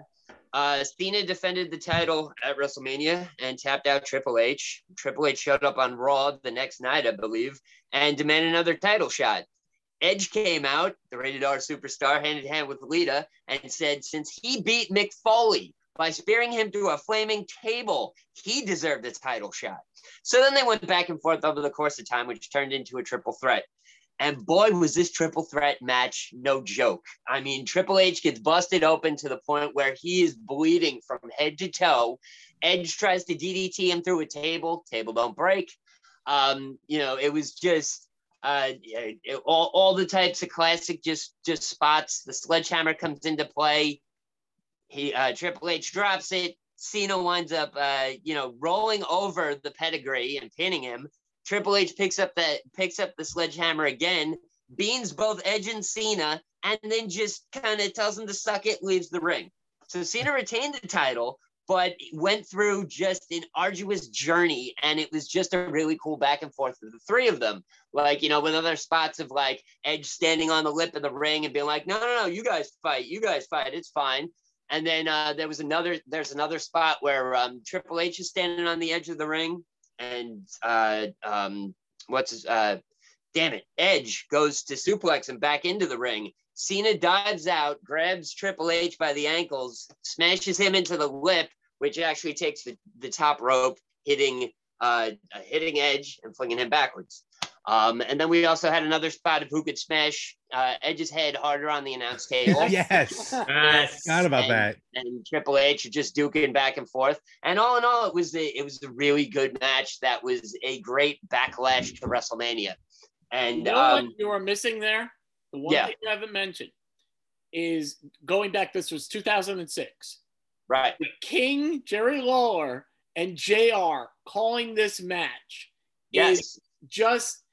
Uh, Cena defended the title at WrestleMania and tapped out Triple H. Triple H showed up on Raw the next night, I believe, and demanded another title shot. Edge came out, the rated R superstar, hand in hand with Lita, and said since he beat Mick Foley by spearing him through a flaming table, he deserved a title shot. So then they went back and forth over the course of time, which turned into a triple threat. And boy, was this triple threat match no joke. I mean, Triple H gets busted open to the point where he is bleeding from head to toe. Edge tries to DDT him through a table. Table don't break. Um, you know, it was just uh, all, all the types of classic just just spots. The sledgehammer comes into play. He uh, Triple H drops it. Cena winds up, uh, you know, rolling over the pedigree and pinning him. Triple H picks up the picks up the sledgehammer again, beans both Edge and Cena, and then just kind of tells him to suck it, leaves the ring. So Cena retained the title, but went through just an arduous journey, and it was just a really cool back and forth with the three of them. Like you know, with other spots of like Edge standing on the lip of the ring and being like, "No, no, no, you guys fight, you guys fight, it's fine." And then uh, there was another. There's another spot where um, Triple H is standing on the edge of the ring, and uh, um, what's his, uh, damn it, Edge goes to suplex and back into the ring. Cena dives out, grabs Triple H by the ankles, smashes him into the lip, which actually takes the, the top rope, hitting uh, hitting Edge and flinging him backwards. Um, and then we also had another spot of who could smash uh, Edge's head harder on the announce table. yes. Yes. Forgot about And- that. and Triple H just duking back and forth. And all in all, it was a, it was a really good match. That was a great backlash to WrestleMania. And You know um, what you are missing there? The one yeah. thing you haven't mentioned is going back, this was 2006. right, The King, Jerry Lawler, and JR calling this match is just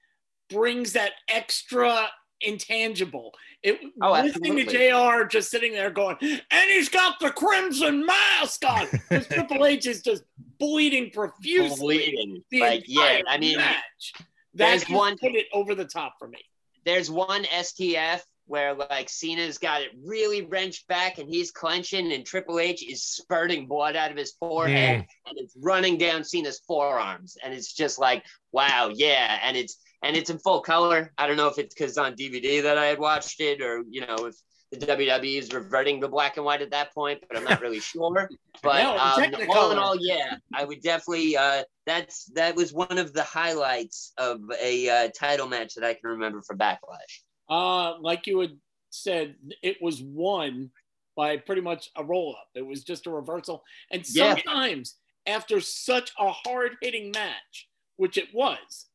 brings that extra intangible. It Oh, listening to absolutely. JR just sitting there going, and he's got the crimson mask on. 'Cause Triple H is just bleeding profusely. bleeding. Like yeah, I mean, match. That one- put it over the top for me. There's one STF where like Cena's got it really wrenched back and he's clenching, and Triple H is spurting blood out of his forehead and it's running down Cena's forearms, and it's just like wow, yeah, and it's and it's in full color. I don't know if it's because on DVD that I had watched it, or you know if the WWE is reverting to black and white at that point, but I'm not really sure. But No, um, all in all, yeah, I would definitely. Uh, that's that was one of the highlights of a uh, title match that I can remember for Backlash. Uh, like you had said, it was won by pretty much a roll up. It was just a reversal. And Yeah. sometimes after such a hard hitting match, which it was,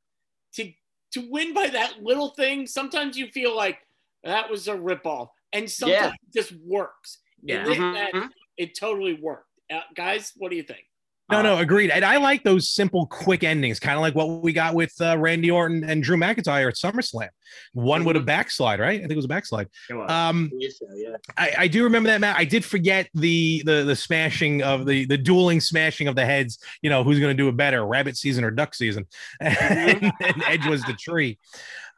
to to win by that little thing, sometimes you feel like that was a ripoff. And sometimes it just works. Yeah. In this Mhm. it totally worked. Uh, guys, what do you think? No, no, agreed. And I like those simple, quick endings, kind of like what we got with uh, Randy Orton and Drew McIntyre at SummerSlam. One with a backslide, right? I think it was a backslide. Was. Um, Yes, sir, yeah. I, I do remember that match. I did forget the the the smashing of the the dueling smashing of the heads. You know who's going to do it better, rabbit season or duck season? and, and Edge was the tree.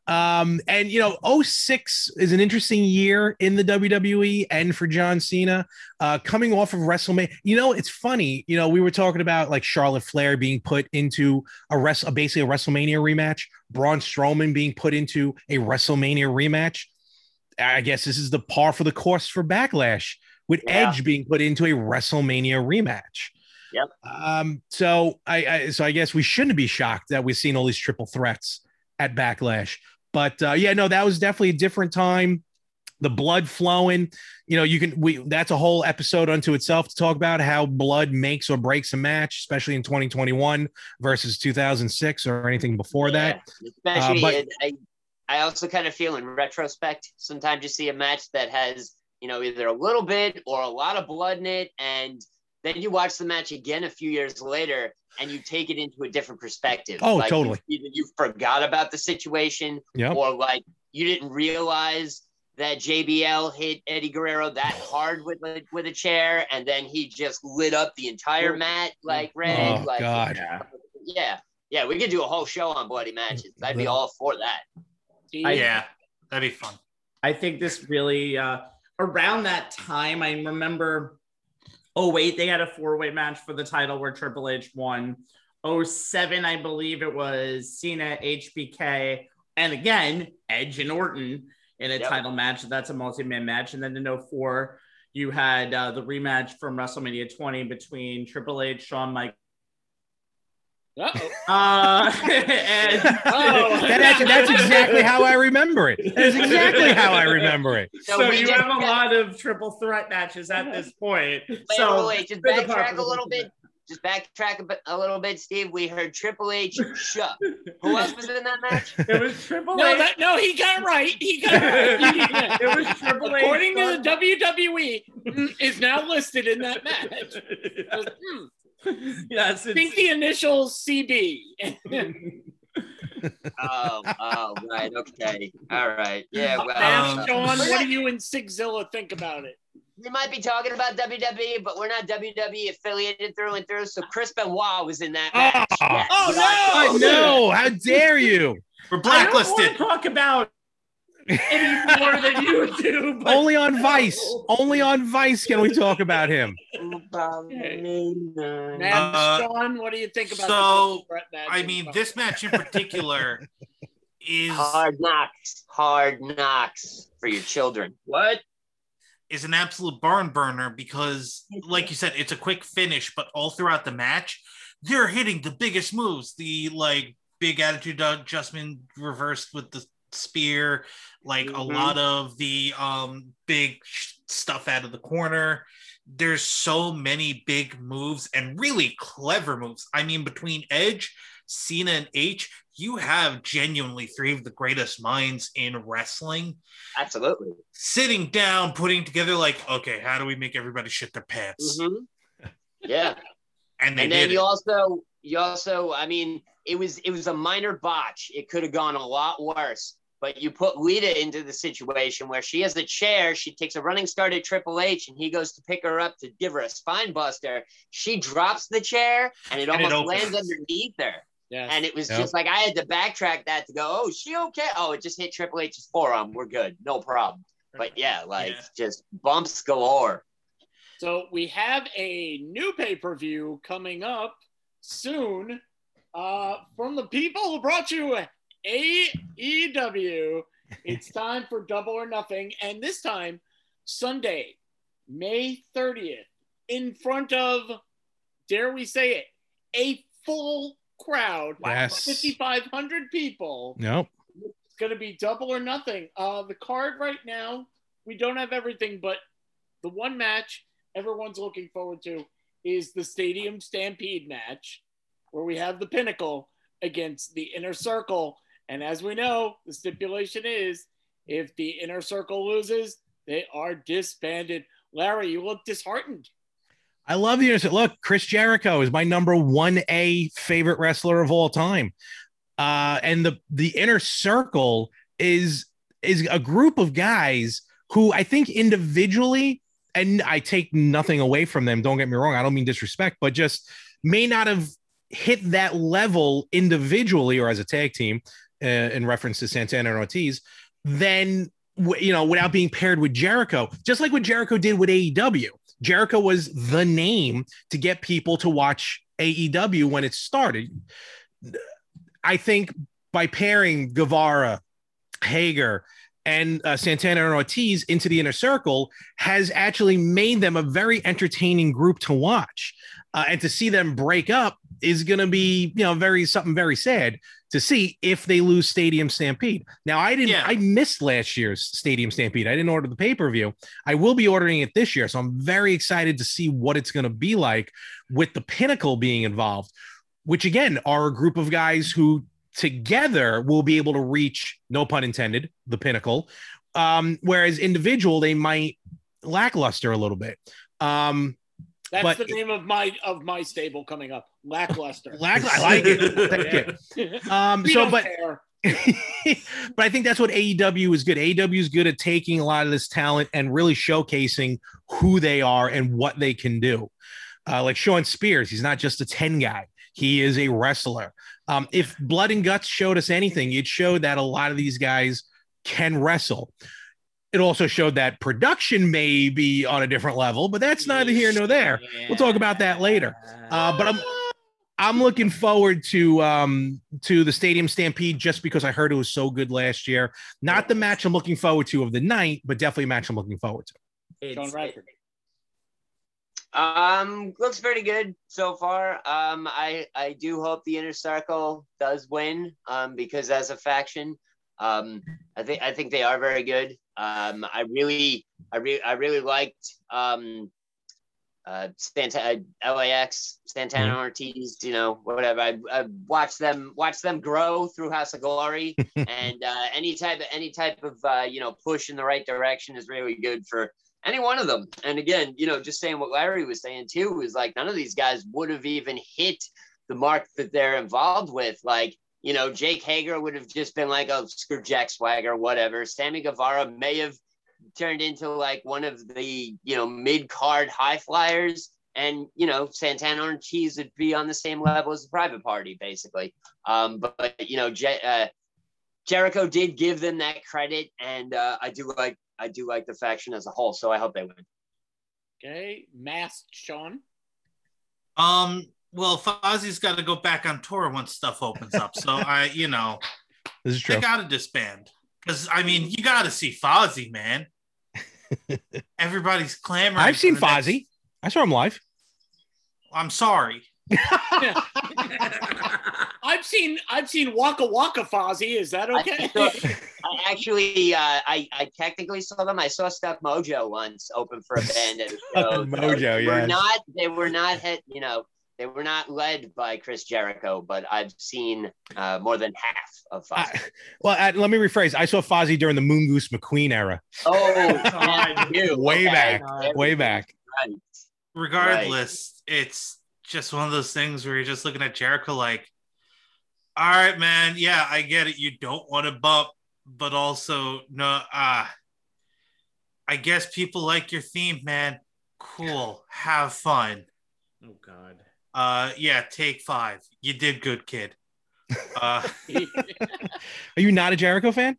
Um, and you know, 06 is an interesting year in the WWE and for John Cena. Uh, coming off of WrestleMania, you know, it's funny. You know, we were talking about like Charlotte Flair being put into a rest, basically a WrestleMania rematch. Braun Strowman being put into a WrestleMania rematch. I guess this is the par for the course for Backlash with Yeah. Edge being put into a WrestleMania rematch. Yep. Um, so I, I so I guess we shouldn't be shocked that we've seen all these triple threats at Backlash. But uh, yeah, no, that was definitely a different time. The blood flowing, you know, you can we that's a whole episode unto itself to talk about how blood makes or breaks a match, especially in 2021 versus 2006 or anything before that. Especially, Uh, but- I, I also kind of feel in retrospect, sometimes you see a match that has, you know, either a little bit or a lot of blood in it, and then you watch the match again a few years later, and you take it into a different perspective. Oh, Like, totally. Either you forgot about the situation, Yep. or like you didn't realize that JBL hit Eddie Guerrero that hard with a, with a chair, and then he just lit up the entire mat like red. Oh like, God. Yeah. yeah, yeah, we could do a whole show on bloody matches. I'd be all for that. I- Yeah, that'd be fun. I think this really uh around that time I remember oh wait they had a four-way match for the title where Triple H won. 07 I believe it was Cena HBK and again Edge and Orton in a Yep. title match. That's a multi-man match. And then in 04 you had uh, the rematch from WrestleMania 20 between Triple H Shawn Michaels Uh-oh. uh and Oh. that actually, that's exactly how I remember it. That's exactly how I remember it. so, So we you have a got- lot of triple threat matches at this point. Wait, so wait, wait, just backtrack a little of bit. Just backtrack a, bit, a little bit, Steve. We heard Triple H shut. Who else was in that match? It was Triple No, H. that, no, he got it right. He got it right. it was Triple H. According to the WWE, mm, is now listed in that match. Hmm, yes, I think the initials CB. Oh, oh, right, okay, all right, yeah. Well, now, Um, Sean, we're what do you and Sigzilla think about it? we might be talking about WWE, but we're not WWE affiliated through and through. So Chris Benoit was in that match. Oh. Yes. Oh, I no! know. How dare you? We're I don't blacklisted. want to talk about any more than you do. But Only on Vice. Only on Vice can we talk about him. Now, Uh, Sean, what do you think about so, the match? I mean, this match in particular is Hard knocks, hard knocks for your children. What? is an absolute barn burner because, like you said, it's a quick finish, but all throughout the match, they're hitting the biggest moves. The like big attitude adjustment reversed with the spear, like a Mhm. lot of the um big stuff out of the corner. There's so many big moves and really clever moves. I mean, between Edge, Cena, and H, you have genuinely three of the greatest minds in wrestling Absolutely. sitting down, putting together like, okay, how do we make everybody shit their pants? Mhm. Yeah. And they and then did you it. also you also i mean it was it was a minor botch it could have gone a lot worse but you put lita into the situation where she has a chair she takes a running start at triple h and he goes to pick her up to give her a spine buster she drops the chair and it And almost opens. lands underneath her Yes. and it was Yep. just like i had to backtrack that to go oh is she okay oh it just hit triple h's forearm we're good no problem but yeah like Yeah. just bumps galore So we have a new pay per view coming up soon uh, from the people who brought you AEW. It's time for Double or Nothing, and this time Sunday, May 30th, in front of, dare we say it, a full crowd, Yes. 5,500 people. Nope. It's going to be double or nothing. Uh, the card right now, we don't have everything, but the one match everyone's looking forward to is the Stadium Stampede match, where we have the Pinnacle against the Inner Circle. And as we know, the stipulation is if the Inner Circle loses, they are disbanded. Larry, you look disheartened. I love the innocent. Look, Chris Jericho is my number one A favorite wrestler of all time. Uh, and the the inner circle is is a group of guys who I think individually, and I take nothing away from them. Don't get me wrong. I don't mean disrespect, but just may not have hit that level individually or as a tag team, uh, in reference to Santana and Ortiz, then you know without being paired with Jericho, just like what Jericho did with AEW. Jericho was the name to get people to watch AEW when it started. I think by pairing Guevara, Hager, and uh, Santana and Ortiz into the inner circle has actually made them a very entertaining group to watch. uh, and to see them break up is going to be you know very something very sad to see if they lose Stadium Stampede. Now I didn't Yeah. I missed last year's Stadium Stampede. I didn't order the pay-per-view. I will be ordering it this year, so I'm very excited to see what it's going to be like with the Pinnacle being involved, which again are a group of guys who together will be able to reach no pun intended the pinnacle um whereas individual they might lackluster a little bit um That's But- the name of my of my stable coming up. Lackluster. lack i like it Thank you. um so but but I think that's what AEW is good. AEW is good at taking a lot of this talent and really showcasing who they are and what they can do. Uh, like Shawn Spears, he's not just a 10 guy, he is a wrestler. Um, if Blood and Guts showed us anything, it showed that a lot of these guys can wrestle. It also showed that production may be on a different level, but that's neither here nor there. We'll talk about that later. Uh, but I'm I'm looking forward to um to the Stadium Stampede just because I heard it was so good last year. Not the match I'm looking forward to of the night, but definitely a match I'm looking forward to. Sean It's, Radford. Um, looks pretty good so far. Um, I I do hope the inner circle does win. Um, because as a faction, um, I think I think they are very good. Um, I really I really I really liked um, uh, Santa uh, LAX Santana Ortiz. You know whatever. I, I watched them watch them grow through House of Glory, and uh, any type of any type of uh, you know push in the right direction is really good for any one of them. And again, you know, just saying what Larry was saying too is like none of these guys would have even hit the mark that they're involved with. Like, you know, Jake Hager would have just been like, oh, screw Jack Swagger, whatever. Sammy Guevara may have turned into like one of the, you know, mid card high flyers. And, you know, Santana and Ortiz would be on the same level as the private party, basically. Um, but, but, you know, Je- uh, Jericho did give them that credit. And uh, I do like, I do like the faction as a whole, so I hope they win. Okay. Masked Sean. Um, well, Fozzy's got to go back on tour once stuff opens up. So I, you know, This is true. they got to disband because I mean, you got to see Fozzy, man. Everybody's clamoring. I've seen for the next- Fozzy. I saw him live. I'm sorry. I've seen I've seen Waka Waka Fozzy. Is that okay? I, I actually, uh, I, I technically saw them. I saw Stuck Mojo once open for a band at a show. Mojo, they were not. They were not hit. You know, they were not led by Chris Jericho, but I've seen uh, more than half of Fozzy. I- well, uh, let me rephrase. I saw Fozzy during the Moongoose McQueen era, oh, God. you. way Okay. back, There way back. Right. Regardless, it's just one of those things where you're just looking at Jericho like, all right, man, yeah, I get it. You don't want to bump, but also no, uh I guess people like your theme, man. Cool. Have fun. oh God. Uh yeah, take five. You did good, kid. Uh Are you not a Jericho fan?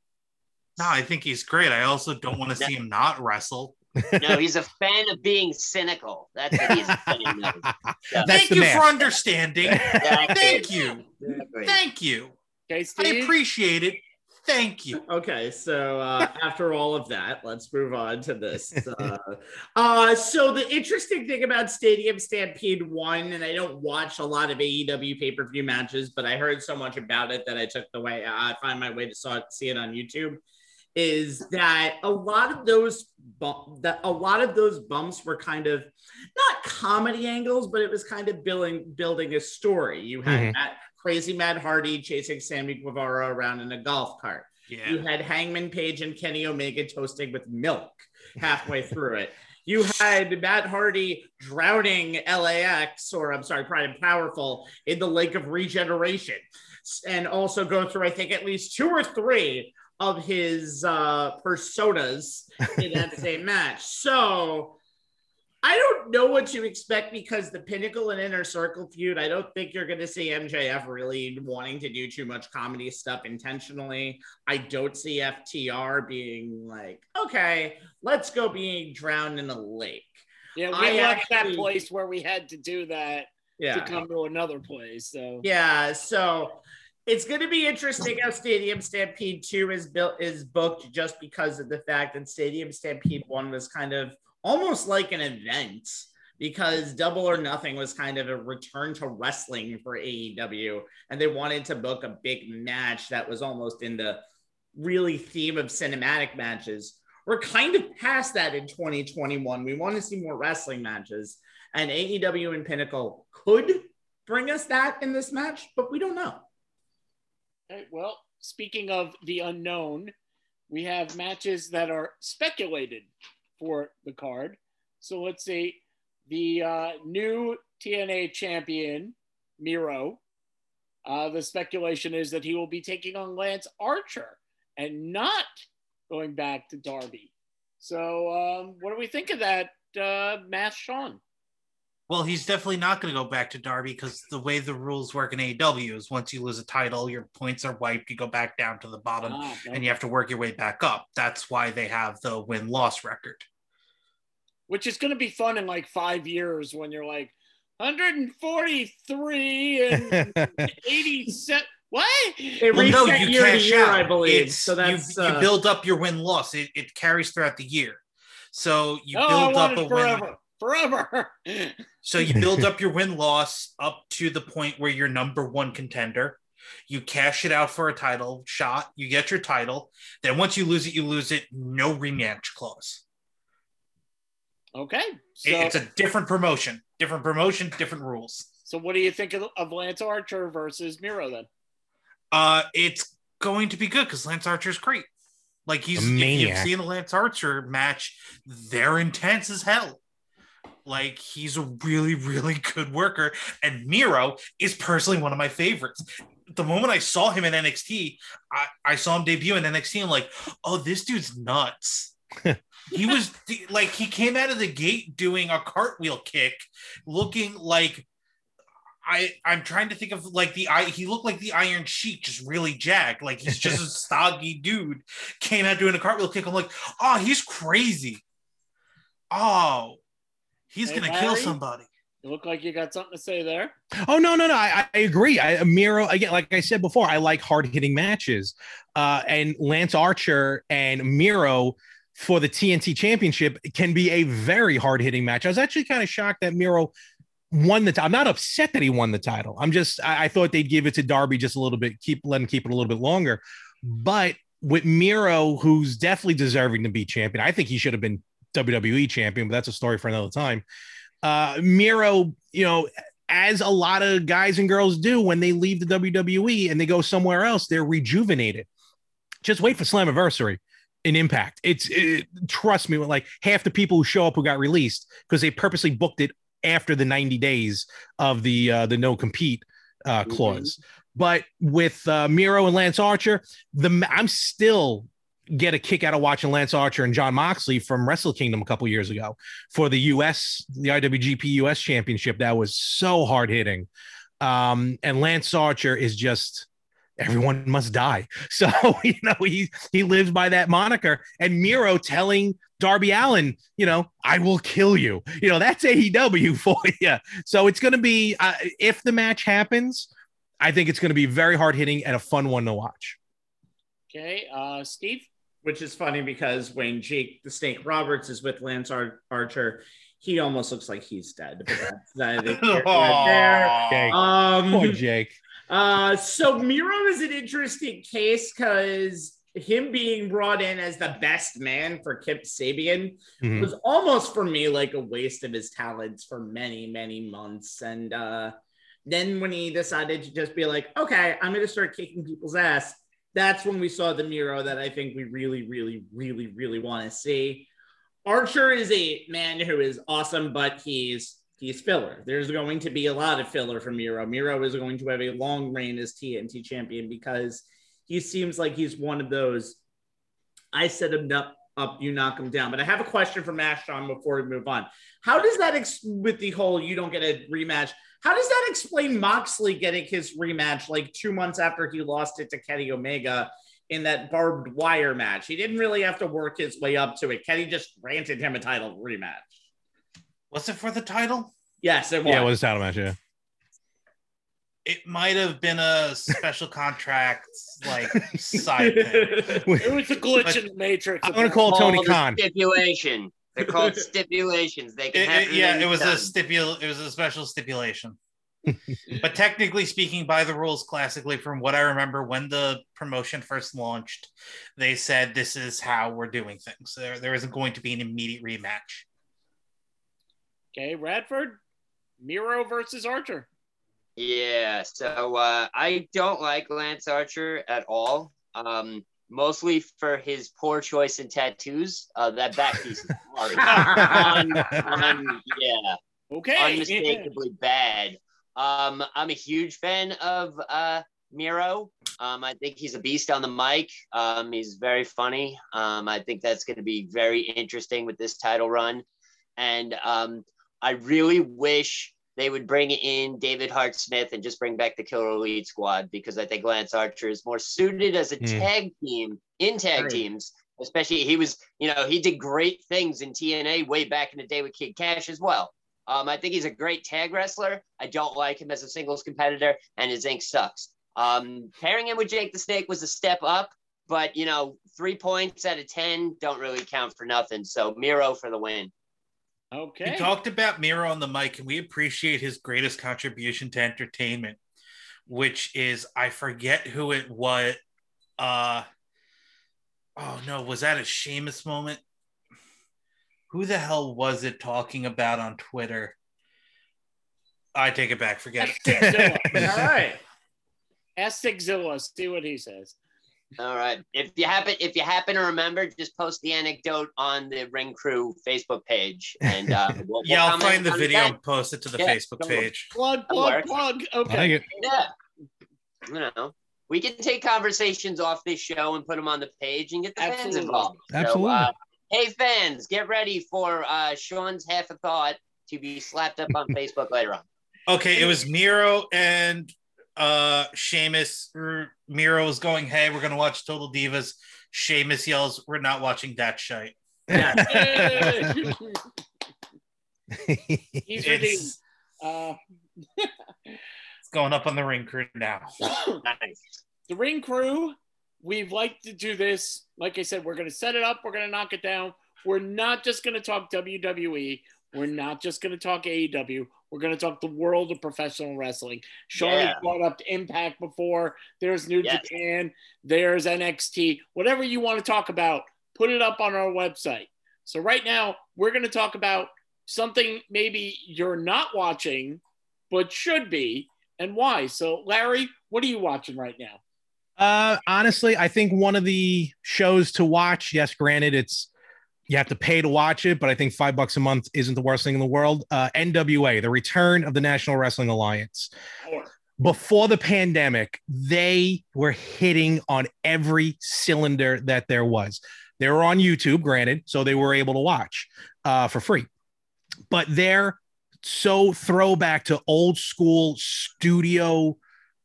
no, I think he's great. I also don't want to see him not wrestle. No, he's a fan of being cynical. That's what he's a fan of. That's Thank the you man. for understanding. Exactly. Thank you. Exactly. Thank you. okay, I appreciate it. Thank you. Okay, so uh, after all of that, let's move on to this. Uh, uh, so the interesting thing about Stadium Stampede One, and I don't watch a lot of AEW pay per view matches, but I heard so much about it that I took the way I find my way to saw it, see it on YouTube. Is that a lot of those bump, that a lot of those bumps were kind of not comedy angles, but it was kind of building building a story. You had Mhm. Matt, crazy Matt Hardy chasing Sammy Guevara around in a golf cart. You had Hangman Page and Kenny Omega toasting with milk halfway through it. You had Matt Hardy drowning LAX, or I'm sorry, Proud and Powerful, in the lake of regeneration, and also go through, I think, at least two or three of his uh, personas in that same match. So I don't know what to expect because the Pinnacle and Inner Circle feud, I don't think you're going to see MJF really wanting to do too much comedy stuff intentionally. I don't see FTR being like, okay, let's go being drowned in a lake. yeah, we I left that place where we had to do that Yeah. to come to another place. So Yeah, so it's going to be interesting how Stadium Stampede 2 is built is booked just because of the fact that Stadium Stampede 1 was kind of almost like an event because Double or Nothing was kind of a return to wrestling for AEW, and they wanted to book a big match that was almost in the really theme of cinematic matches. We're kind of past that in 2021. We want to see more wrestling matches, and AEW and Pinnacle could bring us that in this match, but we don't know. Okay, well, speaking of the unknown, we have matches that are speculated for the card. So let's see the uh, new TNT champion, Miro. Uh, the speculation is that he will be taking on Lance Archer and not going back to Darby. So, um, what do we think of that, uh, Masked Sean? Well, he's definitely not going to go back to Darby because the way the rules work in AEW is once you lose a title, your points are wiped. You go back down to the bottom Ah, and you have to work your way back up. That's why they have the win loss record. Which is going to be fun in like five years when you're like 143 and 87. What? It Well, no, you year to cash year, out. I believe. It's, so that's you, uh, you build up your win loss. It, it carries throughout the year. So you oh, build want up it a win. forever. Forever. So you build up your win loss up to the point where you're number one contender. You cash it out for a title shot. You get your title. Then once you lose it, you lose it. No rematch clause. Okay. It- So, it's a different promotion, different promotion, different rules. so what do you think of, of Lance Archer versus Miro then? Uh, it's going to be good because Lance Archer's great. Like he's if you've seen the Lance Archer match, they're intense as hell. Like he's a really, really good worker. And Miro is personally one of my favorites. The moment I saw him in NXT, I, I saw him debut in NXT. I'm like, oh, this dude's nuts. he was like, he came out of the gate doing a cartwheel kick, looking like I I'm trying to think of like the I he looked like the Iron Sheik, just really jacked. Like he's just a stoggy dude. Came out doing a cartwheel kick. I'm like, oh, he's crazy. Oh, he's Hey, gonna kill somebody. You look like you got something to say there. Oh no, no, no! I, I agree. I, Miro again, like I said before, I like hard hitting matches. Uh, and Lance Archer and Miro for the TNT Championship can be a very hard hitting match. I was actually kind of shocked that Miro won the. i I'm not upset that he won the title. I'm just I, I thought they'd give it to Darby just a little bit, keep let him keep it a little bit longer. But with Miro, who's definitely deserving to be champion, I think he should have been WWE champion. But that's a story for another time. Uh, Miro, you know, as a lot of guys and girls do when they leave the WWE and they go somewhere else, they're rejuvenated. Just wait for Slammiversary in Impact. It's it, trust me, with like half the people who show up who got released because they purposely booked it after the 90 days of the uh, the no compete uh, clause. But with uh, Miro and Lance Archer, the I'm still get a kick out of watching Lance Archer and Jon Moxley from Wrestle Kingdom a couple years ago for the US, the IWGP US Championship. That was so hard hitting. Um, and Lance Archer is just everyone must die. So you know he he lives by that moniker. And Miro telling Darby Allin, you know, I will kill you. You know, that's AEW for you. So it's going to be uh, if the match happens, I think it's going to be very hard hitting and a fun one to watch. Okay, uh, Steve. which is funny because when Jake the Snake Roberts is with Lance Ar- Archer, he almost looks like he's dead. But that's neither here nor there. Okay. Um, Poor Jake. Uh, so Miro is an interesting case because him being brought in as the best man for Kip Sabian Mhm. was almost for me like a waste of his talents for many, many months. And uh, then when he decided to just be like, okay, I'm going to start kicking people's ass, that's when we saw the Miro that I think we really, really, really, really want to see. Archer is a man who is awesome, but he's he's filler. There's going to be a lot of filler from Miro. Miro is going to have a long reign as TNT champion because he seems like he's one of those. I set him up, up, you knock him down. But I have a question for Masked Sean before we move on. How does that ex- with the whole you don't get a rematch? How does that explain Moxley getting his rematch like two months after he lost it to Kenny Omega in that barbed wire match? He didn't really have to work his way up to it. Kenny just granted him a title rematch. Was it for the title? Yes, it was. Yeah, it was a title match. Yeah. It might have been a special contract like side thing. It was a glitch in the matrix. I'm gonna call Tony All Khan. Stipulation. They're called stipulations. They can It- happen. it- yeah, it was a anytime. stipul. It was a special stipulation. but technically speaking, by the rules, classically, from what I remember, when the promotion first launched, they said this is how we're doing things. There, there isn't going to be an immediate rematch. Okay, Radford, Miro versus Archer. Yeah, so uh, I don't like Lance Archer at all. Um, mostly for his poor choice in tattoos. Uh, that back piece is hard. Un- un- yeah, Okay. unmistakably bad. Um, I'm a huge fan of uh, Miro. Um, I think he's a beast on the mic. Um, he's very funny. Um, I think that's going to be very interesting with this title run. And um, I really wish they would bring in David Hart Smith and just bring back the Killer Elite Squad because I think Lance Archer is more suited as a Hmm. tag team in tag Agreed. teams. Especially, he was, you know, he did great things in TNA way back in the day with Kid Kash as well. Um, I think he's a great tag wrestler. I don't like him as a singles competitor, and his ink sucks. Um, pairing him with Jake the Snake was a step up, but you know, three points out of ten don't really count for nothing. So Miro for the win. Okay. We talked about Miro on the mic, and we appreciate his greatest contribution to entertainment, which is I forget who it was. Uh, oh no, was that a Sheamus moment? Who the hell was it talking about on Twitter? I take it back. Forget it. All right. Ask Stigzilla. See what he says. All right. If you happen, if you happen to remember, just post the anecdote on the Ring Crew Facebook page, and uh, we'll, we'll Yeah, I'll find the video that. and post it to the Yeah, Facebook page. Plug, That'll plug, plug. I like Okay. Yeah. You know, we can take conversations off this show and put them on the page and get the fans Absolutely. involved. So, Absolutely. uh, hey, fans, get ready for uh, Sean's half a thought to be slapped up on Facebook later on. Okay, it was Miro and uh Sheamus. R- Miro is going, "Hey, we're gonna watch Total Divas." Sheamus yells, "We're not watching that shite." Yay. He's redeemed. It's, Uh, it's going up on the ring crew now. Nice. the ring crew, we've liked to do this. Like I said, we're going to set it up. We're going to knock it down. We're not just going to talk WWE. We're not just going to talk AEW. We're going to talk the world of professional wrestling. Sean Yeah. brought up Impact before. There's New Yes. Japan. There's NXT. Whatever you want to talk about, put it up on our website. So right now, we're going to talk about something maybe you're not watching, but should be, and why. So, Larry, what are you watching right now? Uh, honestly, I think one of the shows to watch. Yes, granted, it's you have to pay to watch it, but I think five bucks a month isn't the worst thing in the world. Uh, NWA, the return of the National Wrestling Alliance. Or Before the pandemic, they were hitting on every cylinder that there was. They were on YouTube, granted, so they were able to watch uh, for free. But they're so throwback to old school studio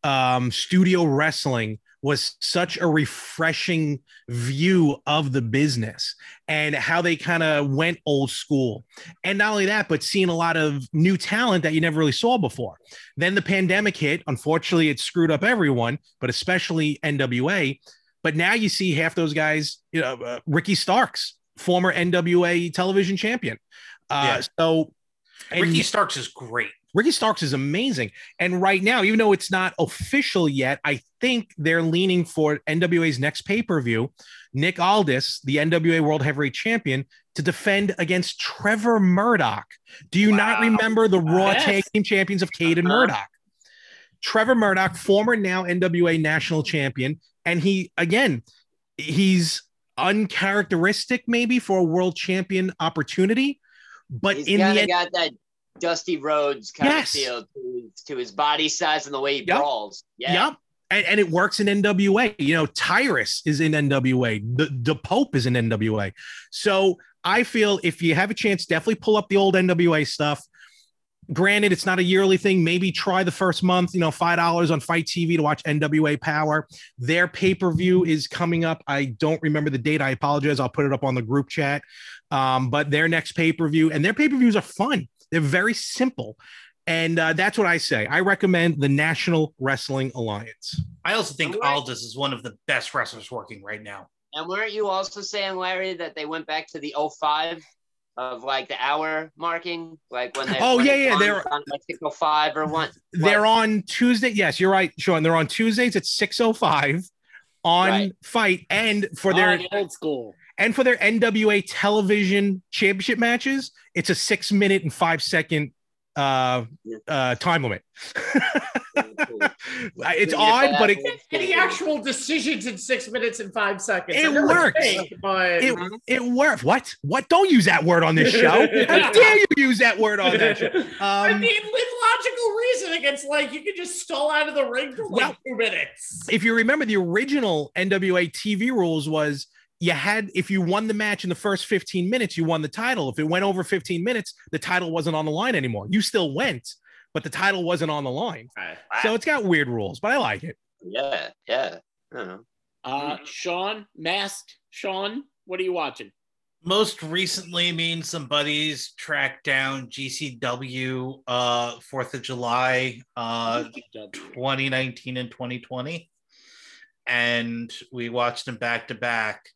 um, studio wrestling was such a refreshing view of the business and how they kind of went old school. And not only that, but seeing a lot of new talent that you never really saw before. Then the pandemic hit. Unfortunately, it screwed up everyone, but especially NWA. But now you see half those guys, you know, uh, Ricky Starks, former NWA television champion. Uh, Yeah. So, Ricky Starks is great. Ricky Starks is amazing. And right now, even though it's not official yet, I think they're leaning for NWA's next pay per view. Nick Aldis, the NWA World Heavyweight Champion, to defend against Trevor Murdoch. Do you not remember the Raw Yes. Tag Team Champions of Cade and Uh-huh. Murdoch? Trevor Murdoch, former now NWA National Champion. And he, again, he's uncharacteristic maybe for a world champion opportunity. But He's in the end, got that Dusty Rhodes kind Yes. of feel to his, to his body size and the way he Yep. brawls. Yeah. Yep. And, and it works in NWA. You know, Tyrus is in NWA. The, the Pope is in NWA. So I feel if you have a chance, definitely pull up the old NWA stuff. Granted, it's not a yearly thing. Maybe try the first month, you know, $5 on FITE TV to watch NWA Power. Their pay per view is coming up. I don't remember the date. I apologize. I'll put it up on the group chat. Um, but their next pay per view and their pay per views are fun. They're very simple. And uh, that's what I say. I recommend the National Wrestling Alliance. I also think All right. Aldis is one of the best wrestlers working right now. And weren't you also saying, Larry, that they went back to the 05 of like the hour marking, like when they Oh, when yeah, yeah, on, they're- on like six oh five or one. They're on Tuesday. Yes, you're right, Sean. They're on Tuesdays at 6:05 on Right. FITE and for Oh, their the old school. And for their NWA television championship matches, it's a six minute and five second uh, uh, time limit. it's odd, but it, Any actual decisions in six minutes and five seconds. It works. think, but it, it works. What? What? Don't use that word on this show. How dare you use that word on that show? I Um, mean, with logical reasoning, it's like you can just stall out of the ring for like Well- two minutes. if you remember, the original NWA TV rules was you had if you won the match in the first 15 minutes, you won the title. If it went over 15 minutes, the title wasn't on the line anymore. You still went, but the title wasn't on the line. So it's got weird rules, but I like it. yeah, yeah. I don't know. Uh, Sean, masked Sean, what are you watching? Most recently, me and some buddies tracked down GCW uh, Fourth of July uh, 2019 and 2020, and we watched them back to back.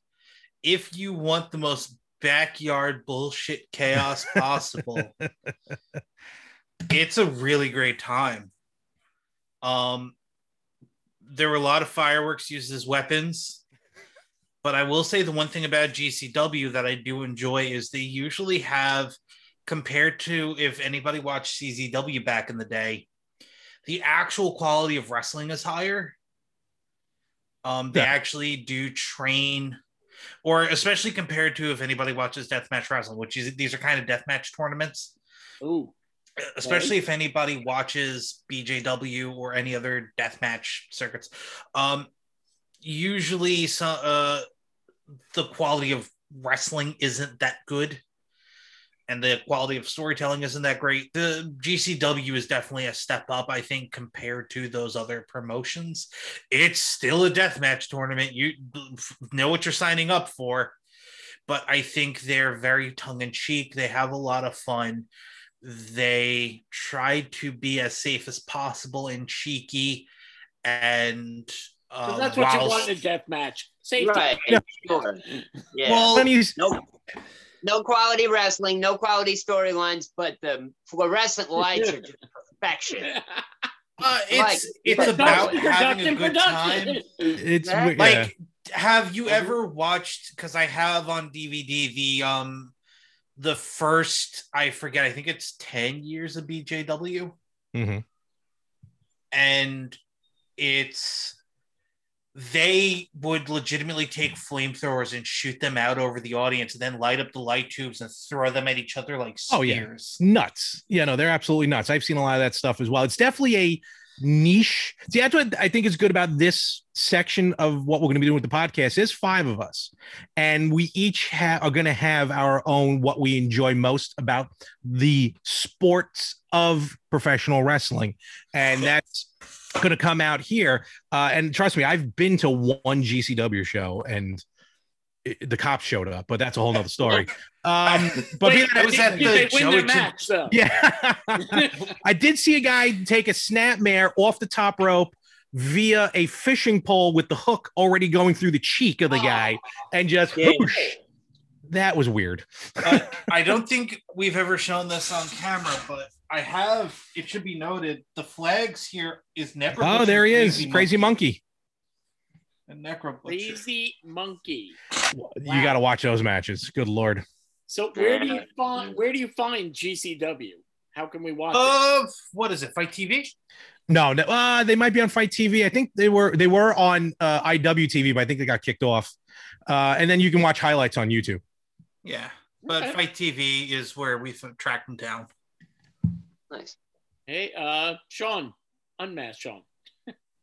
If you want the most backyard bullshit chaos possible, it's a really great time. Um, there were a lot of fireworks used as weapons, but I will say the one thing about GCW that I do enjoy is they usually have, compared to if anybody watched CZW back in the day, the actual quality of wrestling is higher. Um, they Yeah. actually do train, or especially compared to if anybody watches deathmatch wrestling, which is these are kind of deathmatch tournaments. Ooh, especially if anybody watches BJW or any other deathmatch circuits. Um, usually, some uh, the quality of wrestling isn't that good, and the quality of storytelling isn't that great. The GCW is definitely a step up, I think, compared to those other promotions. It's still a deathmatch tournament. You know what you're signing up for. But I think they're very tongue in cheek. They have a lot of fun they try to be as safe as possible and cheeky and um, that's what you want in a death match. Safety. Right. Sure. Yeah. well When he's- no, no quality wrestling, no quality storylines, but the fluorescent lights are just perfection. uh, it's like- it's about Production, having a production, good time it's like yeah. have you ever watched because i have on dvd the um the first i forget i think it's 10 years of bjw Mhm. and it's they would legitimately take flamethrowers and shoot them out over the audience and then light up the light tubes and throw them at each other like Oh, yeah. spears. nuts. Yeah, no, they're absolutely nuts. I've seen a lot of that stuff as well. It's definitely a niche. See, that's what I think is good about this section of what we're going to be doing with the podcast. There's five of us, and we each ha- are going to have our own what we enjoy most about the sports of professional wrestling, and that's going to come out here. Uh, and trust me, I've been to one GCW show, and it- the cops showed up, but that's a whole nother story. Um, but Wait, being that I was at did the they win their Joey match, though? yeah. I did see a guy take a snapmare off the top rope via a fishing pole with the hook already going through the cheek of the guy and just Yeah. whoosh. That was weird. Uh, I don't think we've ever shown this on camera, but I have. It should be noted the flags here is Necro. Oh, there he is. Crazy monkey. And Necro Butcher. Crazy monkey. You got to watch those matches. Good Lord. So where do you find where do you find GCW? How can we watch it? Of what is it? FITE TV. No, no uh, they might be on FITE TV. I think they were they were on uh, IWTV, but I think they got kicked off. Uh, and then you can watch highlights on YouTube. Yeah, but Okay. FITE TV is where we've tracked them down. Nice. Hey, uh, Sean, unmasked Sean.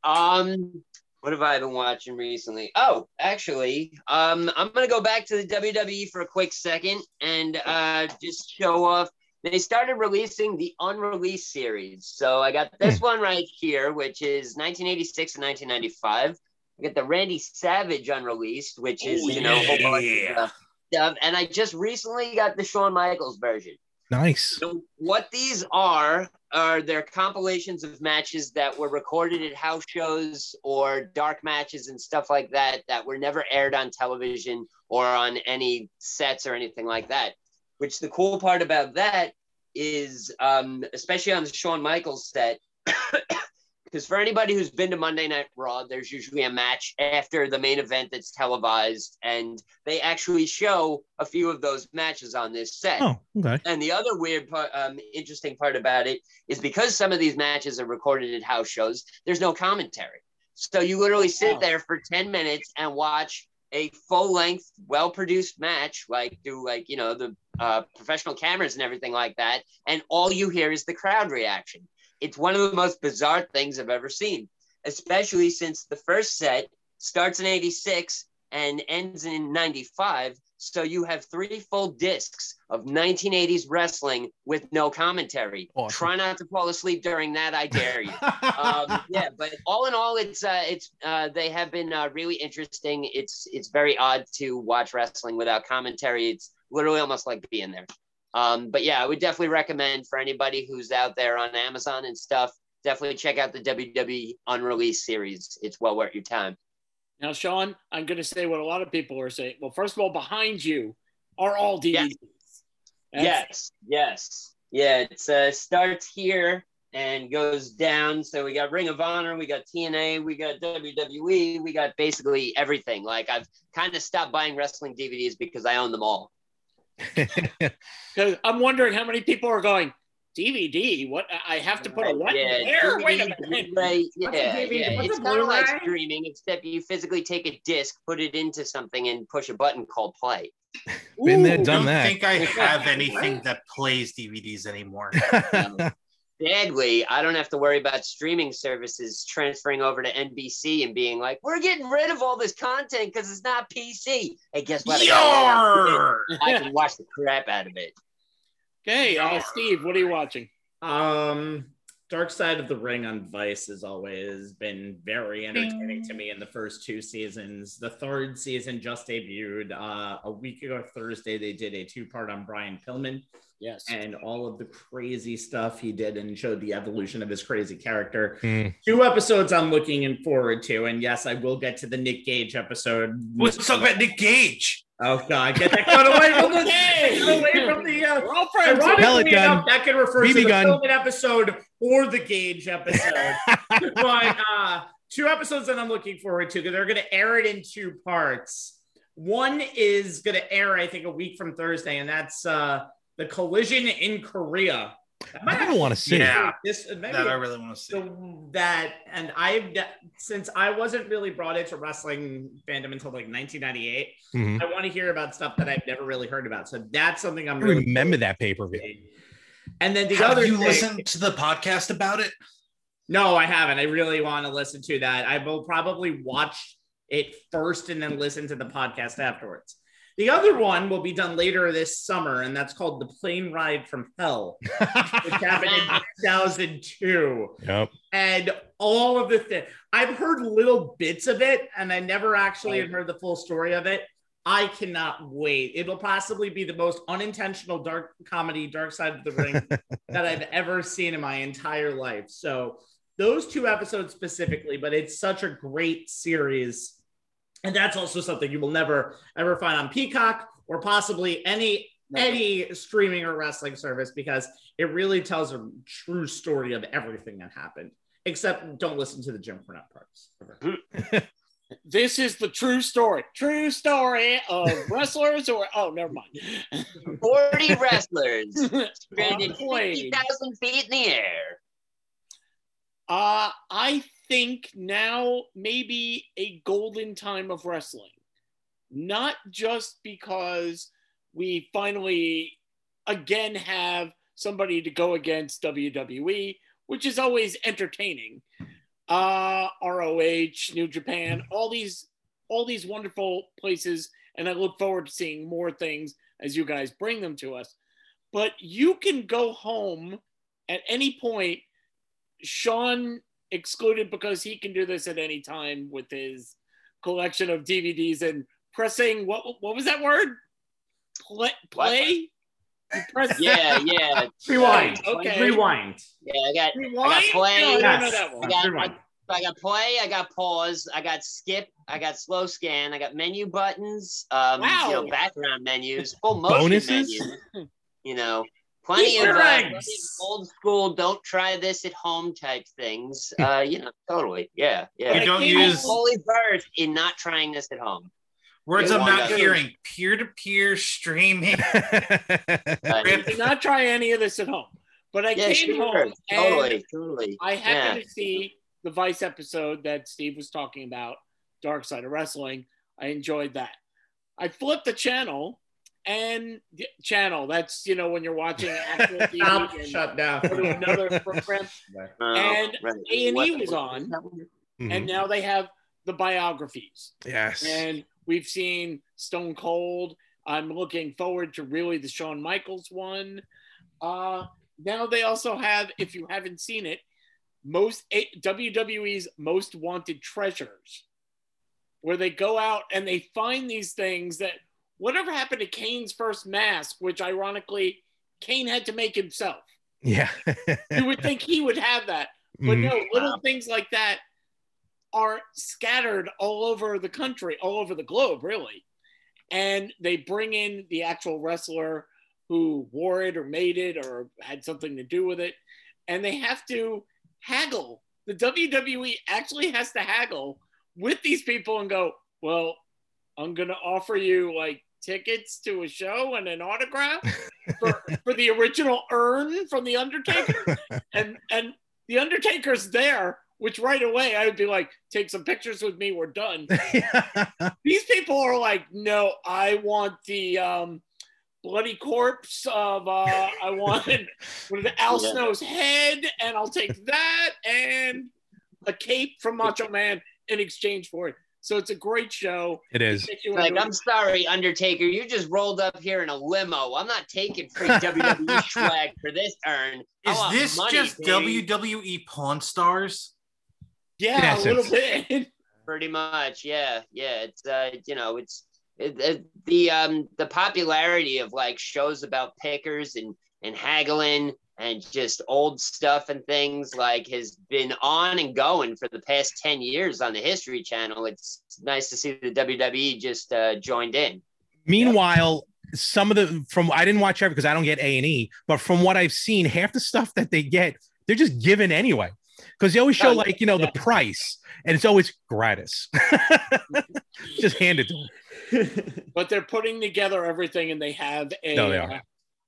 Um, what have I been watching recently? Oh, actually, um, I'm gonna go back to the WWE for a quick second and uh, just show off. They started releasing the unreleased series, so I got this one right here, which is 1986 and 1995. I got the Randy Savage unreleased, which is Oh, you know a whole bunch of yeah. Stuff, and I just recently got the Shawn Michaels version. Nice. So what these are are they're compilations of matches that were recorded at house shows or dark matches and stuff like that that were never aired on television or on any sets or anything like that. which the cool part about that is, um, especially on the Shawn Michaels set, because for anybody who's been to Monday Night Raw, there's usually a match after the main event that's televised, and they actually show a few of those matches on this set. Oh, okay. And the other weird part, um, interesting part about it is because some of these matches are recorded at house shows, there's no commentary. So you literally sit Wow. there for 10 minutes and watch a full length, well produced match, like through like, you know, the uh, professional cameras and everything like that. And all you hear is the crowd reaction. It's one of the most bizarre things I've ever seen, especially since the first set starts in 86 and ends in 95. So you have three full discs of 1980s wrestling with no commentary. Awesome. Try not to fall asleep during that. I dare you. um, yeah, but all in all, it's uh, it's uh, they have been uh, really interesting. It's it's very odd to watch wrestling without commentary. It's literally almost like being there. Um, but yeah, I would definitely recommend for anybody who's out there on Amazon and stuff. Definitely check out the WWE unreleased series. It's well worth your time. Now, Sean, I'm going to say what a lot of people are saying. Well, first of all, behind you are all DVDs. That's- yes, yes, yeah. It uh, starts here and goes down. So we got Ring of Honor, we got TNA, we got WWE, we got basically everything. Like I've kind of stopped buying wrestling DVDs because I own them all. Because I'm wondering how many people are going DVD. What I have to put a what? Yeah, Where? Wait a minute. Blu-ray, What's a yeah, DVD? yeah. What's It's kind of like streaming, except you physically take a disc, put it into something, and push a button called play. Been there, Ooh, I don't that. think I have anything that plays DVDs anymore. Sadly, I don't have to worry about streaming services transferring over to NBC and being like, "We're getting rid of all this content because it's not PC." Hey, guess what? I. Yarr! I can watch the crap out of it. Okay, uh, Steve, what are you watching? Um, Dark Side of the Ring on Vice has always been very entertaining to me in the first two seasons. The third season just debuted uh, a week ago Thursday. They did a two-part on Brian Pillman Yes. and all of the crazy stuff he did and showed the evolution of his crazy character. Hmm. Two episodes I'm looking in forward to, and yes, I will get to the Nick Gage episode. Let's talk about Nick Gage. Oh God, get that gun away from the, Okay. get that away from the uh, We're all friends. Ironically Pellet gun. enough, that could refer BB to the gun. Pillman episode or the Gage episode. but uh, two episodes that I'm looking forward to because they're going to air it in two parts. One is going to air, I think, a week from Thursday, and that's uh, the collision in Korea. That might I don't want to see. Yeah. This maybe That I really want to see. so that and I've since I wasn't really brought into wrestling fandom until like 1998. Mhm. I want to hear about stuff that I've never really heard about. So that's something I'm I really remember that pay per view. And then the Have other you thing- listened to the podcast about it? No, I haven't. I really want to listen to that. I will probably watch it first and then listen to the podcast afterwards. The other one will be done later this summer, and that's called The Plane Ride from Hell, which happened in 2002. Yep. And all of the thing I've heard little bits of it, and I never actually had heard the full story of it. I cannot wait. It'll possibly be the most unintentional dark comedy, Dark Side of the Ring that I've ever seen in my entire life. So those two episodes specifically, but it's such a great series. And that's also something you will never ever find on Peacock or possibly any any streaming or wrestling service because it really tells a true story of everything that happened. Except don't listen to the Jim Cornette parts. This is the true story. True story of wrestlers or oh, never mind. 40 wrestlers stranded On 50,000 feet in the air. Uh, I think now maybe a golden time of wrestling. Not just because we finally again have somebody to go against WWE, which is always entertaining. Uh, ROH, New Japan, all these all these wonderful places, and I look forward to seeing more things as you guys bring them to us. But you can go home at any point Sean excluded because he can do this at any time with his collection of DVDs and pressing what what was that word? Play play? Press Yeah, yeah. Rewind. Okay. Rewind. Yeah, I got Rewind? I got play. No, I don't Yes. that one. I got, Rewind. I got play, I got pause, I got skip, I got slow scan, I got menu buttons, um, you know, background menus, full motion Bonuses? menus. You know, plenty of, uh, plenty of old school. Don't try this at home type things. Uh, you know, totally. Yeah, yeah. We don't use fully versed in not trying this at home. words Yeah, I'm not hearing. Peer to peer streaming. Uh, did not try any of this at home. But I yeah, came sure. home and Totally, totally. I happened Yeah. to see the Vice episode that Steve was talking about, Dark Side of Wrestling. I enjoyed that. I flipped the channel and the channel. That's you know when you're watching actual TV and shut down. another program. Oh, And right. A&E was on. that one? Mhm. And now they have the biographies. yes. And we've seen Stone Cold. I'm looking forward to really the Shawn Michaels one. Uh, now they also have, if you haven't seen it, most A- WWE's most wanted treasures, where they go out and they find these things that whatever happened to Kane's first mask, which ironically Kane had to make himself. yeah. You would think he would have that, but Mhm. no, little things like that are scattered all over the country, all over the globe, really. And they bring in the actual wrestler who wore it or made it or had something to do with it. And they have to haggle. The WWE actually has to haggle with these people and go, well, I'm going to offer you like tickets to a show and an autograph for, for the original urn from The Undertaker and and the Undertaker's there, which right away I would be like, take some pictures with me, we're done. These people are like, no, I want the um, bloody corpse of uh, I wanted what is it, Al Yeah. Snow's head, and I'll take that and a cape from Macho Man in exchange for it. So it's a great show. it is. Like, I'm sorry, Undertaker. You just rolled up here in a limo. I'm not taking free WWE swag for this urn. Is this money, just baby. WWE Pawn Stars? yeah, a little bit. Pretty much, yeah, yeah. It's uh, you know, it's it, it, the um the popularity of like shows about pickers and and haggling and just old stuff and things like has been on and going for the past 10 years on the history channel it's nice to see the wwe just uh, joined in Meanwhile, some of the from I didn't watch every because I don't get A and E, but from what I've seen, half the stuff that they get, they're just given anyway. Because they always show like you know the price, and it's always gratis. just hand it to them. but they're putting together everything and they have a No, they are. uh,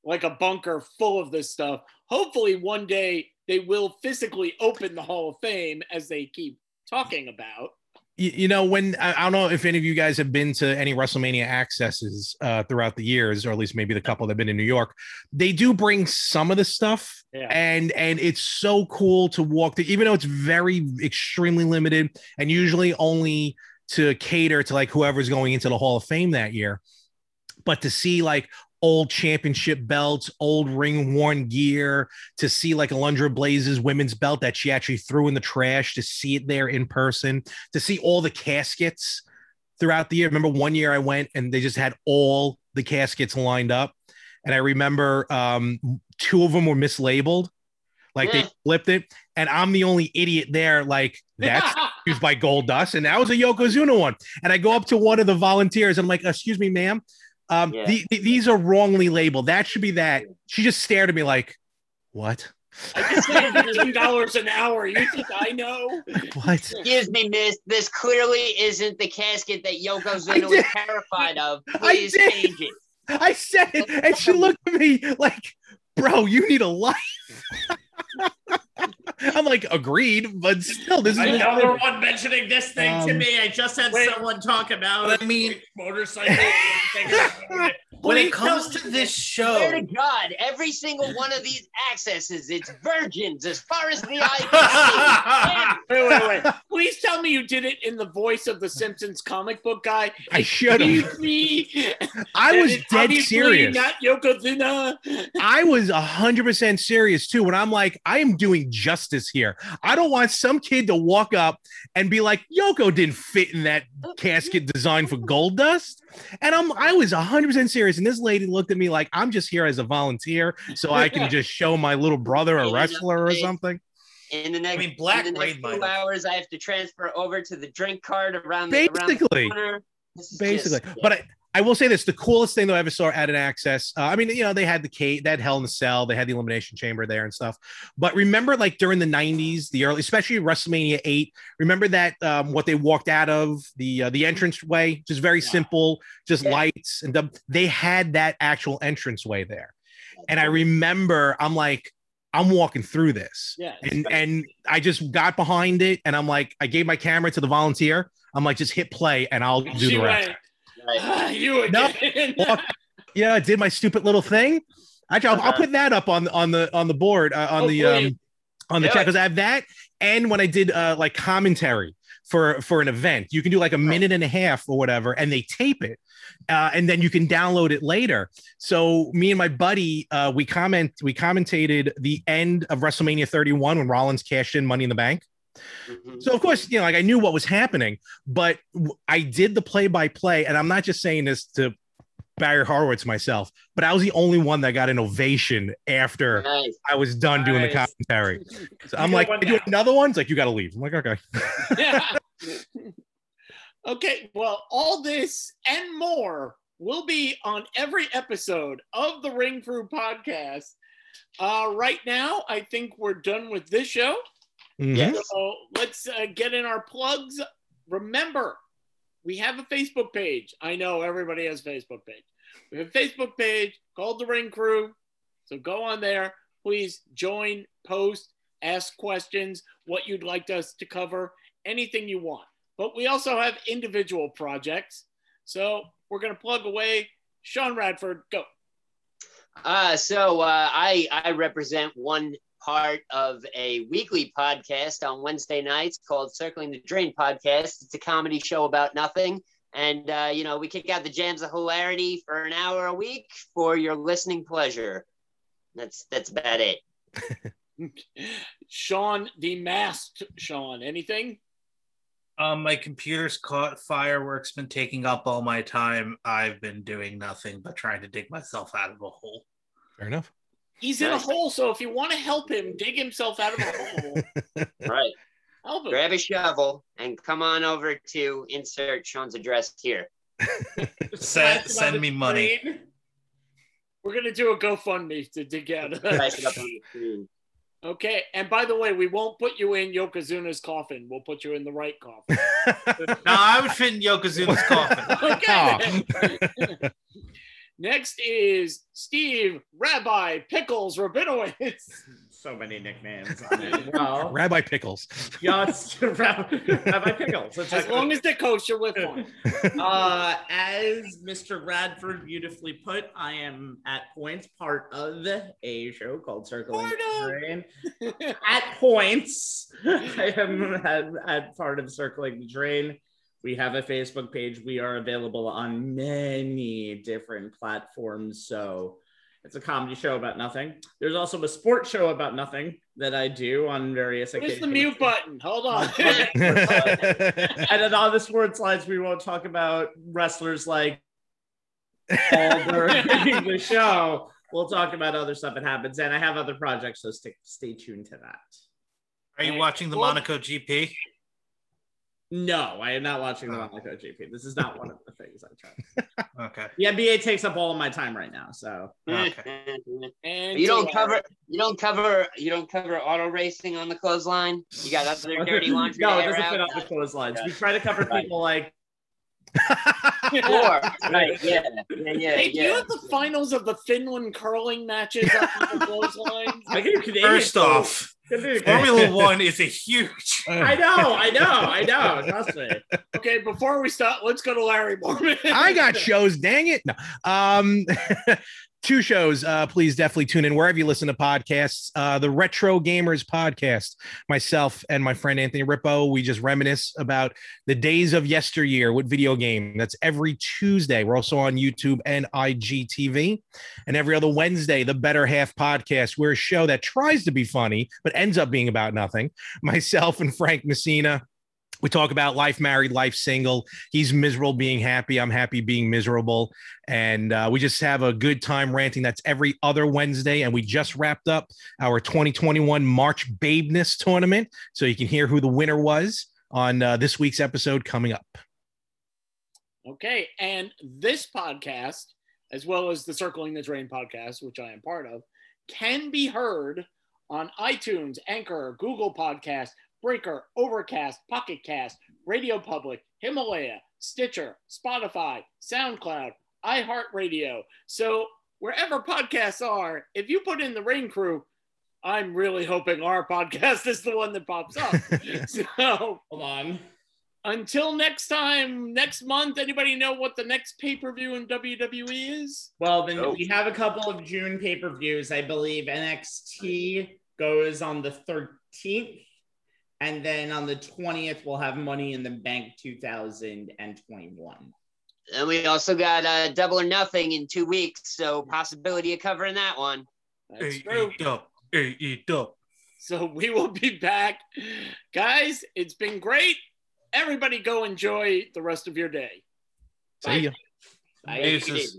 like a bunker full of this stuff hopefully one day they will physically open the hall of fame as they keep talking about you, you know when I, I don't know if any of you guys have been to any WrestleMania accesses uh, throughout the years, or at least maybe the couple that have been in New York. They do bring some of the stuff, Yeah. and and it's so cool to walk through, even though it's very extremely limited and usually only to cater to like whoever's going into the Hall of Fame that year. But to see like old championship belts, old ring worn gear, to see like Alundra Blaze's women's belt that she actually threw in the trash, to see it there in person, to see all the caskets throughout the year. Remember one year I went and they just had all the caskets lined up. And I remember um, two of them were mislabeled. Like they flipped it. And I'm the only idiot there. Like that's used by Goldust. And that was a Yokozuna one. And I go up to one of the volunteers and I'm like, excuse me, ma'am. Um, Yeah. the- the- these are wrongly labeled. That should be that. She just stared at me like, what? i just paid $15 an hour you think i know What? excuse me miss this clearly isn't the casket that I yokozuna was terrified of please did. change it I said it, and she looked at me like, bro, you need a life. I'm like, agreed, but still, this is Another one mentioning this thing to Um, me. I just had wait. someone talk about But I mean- motorcycle. When it comes to me this Swear to show, God, every single one of these accesses, it's virgins as far as the eye can see. wait wait wait please tell me you did it in the voice of the simpsons comic book guy I should have. Me I was dead serious. not yokozuna I was hundred percent serious too. When I'm like, I am doing justice here. I don't want some kid to walk up and be like, Yoko didn't fit in that casket designed for Goldust. And I'm I was hundred percent serious. And this lady looked at me like I'm just here as a volunteer, so I can just show my little brother a wrestler or something. In the next, mean, Black in the next two hours, I have to transfer over to the drink cart around the, around the Basically. corner. Basically. just- But I, I will say this: the coolest thing that I ever saw at an access. Uh, I mean, you know, they had the Kate, that Hell in the Cell, they had the Elimination Chamber there and stuff. But remember, like during the '90s, the early, especially WrestleMania Eight. Remember that um, what they walked out of the uh, the entrance way, just very simple, just Yeah. lights and the, they had that actual entrance way there. And I remember, I'm like, I'm walking through this Yeah. and and I just got behind it and I'm like I gave my camera to the volunteer. I'm like just hit play and I'll do she the rest. went, Right. you No. again. Well, Yeah, I did my stupid little thing. Actually, I'll, I'll Uh-huh. put that up on on the on the board uh, on Oh, the um on the Do chat because I have that and when I did uh like commentary for for an event, you can do like a minute and a half or whatever, and they tape it, uh, and then you can download it later. So me and my buddy, uh, we comment we commentated the end of WrestleMania 31 when Rollins cashed in Money in the Bank. Mhm. So of course, you know, like I knew what was happening, but I did the play by play, and I'm not just saying this to Barry Horowitz myself, but I was the only one that got an ovation after Nice. I was done doing the commentary. So I'm like, one do another one. It's like you got to leave. I'm like, okay. Yeah. okay, well, all this and more will be on every episode of the Ring Crew podcast. Uh, right now, I think we're done with this show. Mhm. Yes. So let's uh, get in our plugs. Remember, we have a Facebook page. I know everybody has a Facebook page. We have a Facebook page called The Ring Crew. So go on there. Please join, post, ask questions, what you'd like us to cover, anything you want. But we also have individual projects. So we're going to plug away. Sean Radford, go. Uh, so uh, I I represent one part of a weekly podcast on Wednesday nights called Circling the Drain Podcast. It's a comedy show about nothing, and uh, you know we kick out the jams of hilarity for an hour a week for your listening pleasure. That's that's about it. Sean, the masked Sean, anything? Um, my computer's caught fire. Work's been taking up all my time. I've been doing nothing but trying to dig myself out of a hole. Fair enough. He's in a hole, so if you want to help him dig himself out of a hole, Right. help him. Grab a shovel and come on over to insert Sean's address here. Send, Slap it on send the me money. screen. We're gonna do a GoFundMe to dig out of that. Price it up on the screen. Okay, and by the way, we won't put you in Yokozuna's coffin. We'll put you in the right coffin. No, I would fit in Yokozuna's coffin. Okay. Then. Next is Steve Rabbi Pickles Rabinowitz. So many nicknames on it. Well, Rabbi Pickles. yes, Rabbi, Rabbi Pickles. It's As like- long as they're kosher, we're fine. uh, as Mr. Radford beautifully put, I am at points part of a show called Circling the. Drain. At points, I am at, at part of Circling the Drain. We have a Facebook page. We are available on many different platforms. So it's a comedy show about nothing. There's also a sports show about nothing that I do on various Where's occasions. the mute button? Hold on. and then on the sports slides, we won't talk about wrestlers like all during the show. We'll talk about other stuff that happens, and I have other projects, so stay, stay tuned to that. Are you watching the Monaco GP? No, I am not watching the Oh. Monaco GP. This is not one of the things I try. Okay. The NBA takes up all of my time right now, so Okay. You don't cover you don't cover you don't cover auto racing on the clothesline. You got other dirty laundry. no, it doesn't fit on the clotheslines. We try to cover Right. people like Sure. right. Yeah. Yeah. Yeah. Hey, do you have the finals of the Finland curling matches on the clotheslines? I can Canadian First off, Canadian- Formula One is a huge. I know, I know, I know. Trust me. Okay, before we start, let's go to Larry Mormon. I got shows. Dang it! No, um, two shows. Uh, please definitely tune in wherever you listen to podcasts. Uh, the Retro Gamers podcast. Myself and my friend Anthony Rippo. We just reminisce about the days of yesteryear with video game. That's every Tuesday. We're also on YouTube and IGTV, and every other Wednesday, the Better Half podcast. We're a show that tries to be funny but ends up being about nothing. Myself and Frank Messina we talk about life married, life single. He's miserable being happy. I'm happy being miserable. And uh, we just have a good time ranting. That's every other Wednesday. And we just wrapped up our 2021 March Babeness tournament. So you can hear who the winner was on uh, this week's episode coming up. Okay. And this podcast, as well as the Circling the Drain podcast, which I am part of, can be heard on iTunes, Anchor, Google Podcast, Breaker, Overcast, Pocket Cast, Radio Public, Himalaya, Stitcher, Spotify, SoundCloud, iHeartRadio. So wherever podcasts are, if you put in the Rain Crew, I'm really hoping our podcast is the one that pops up. so Hold on. until next time, next month, anybody know what the next pay per view in WWE is? Well, then Oh. we have a couple of June pay per views. I believe NXT goes on the 13th. And then on the 20th, we'll have Money in the Bank 2021. And we also got uh, Double or Nothing in two weeks, so possibility of covering that one. That's Hey, true. eat up. Hey, eat up. So we will be back. Guys, it's been great. Everybody go enjoy the rest of your day. See ya. Bye. Deuces.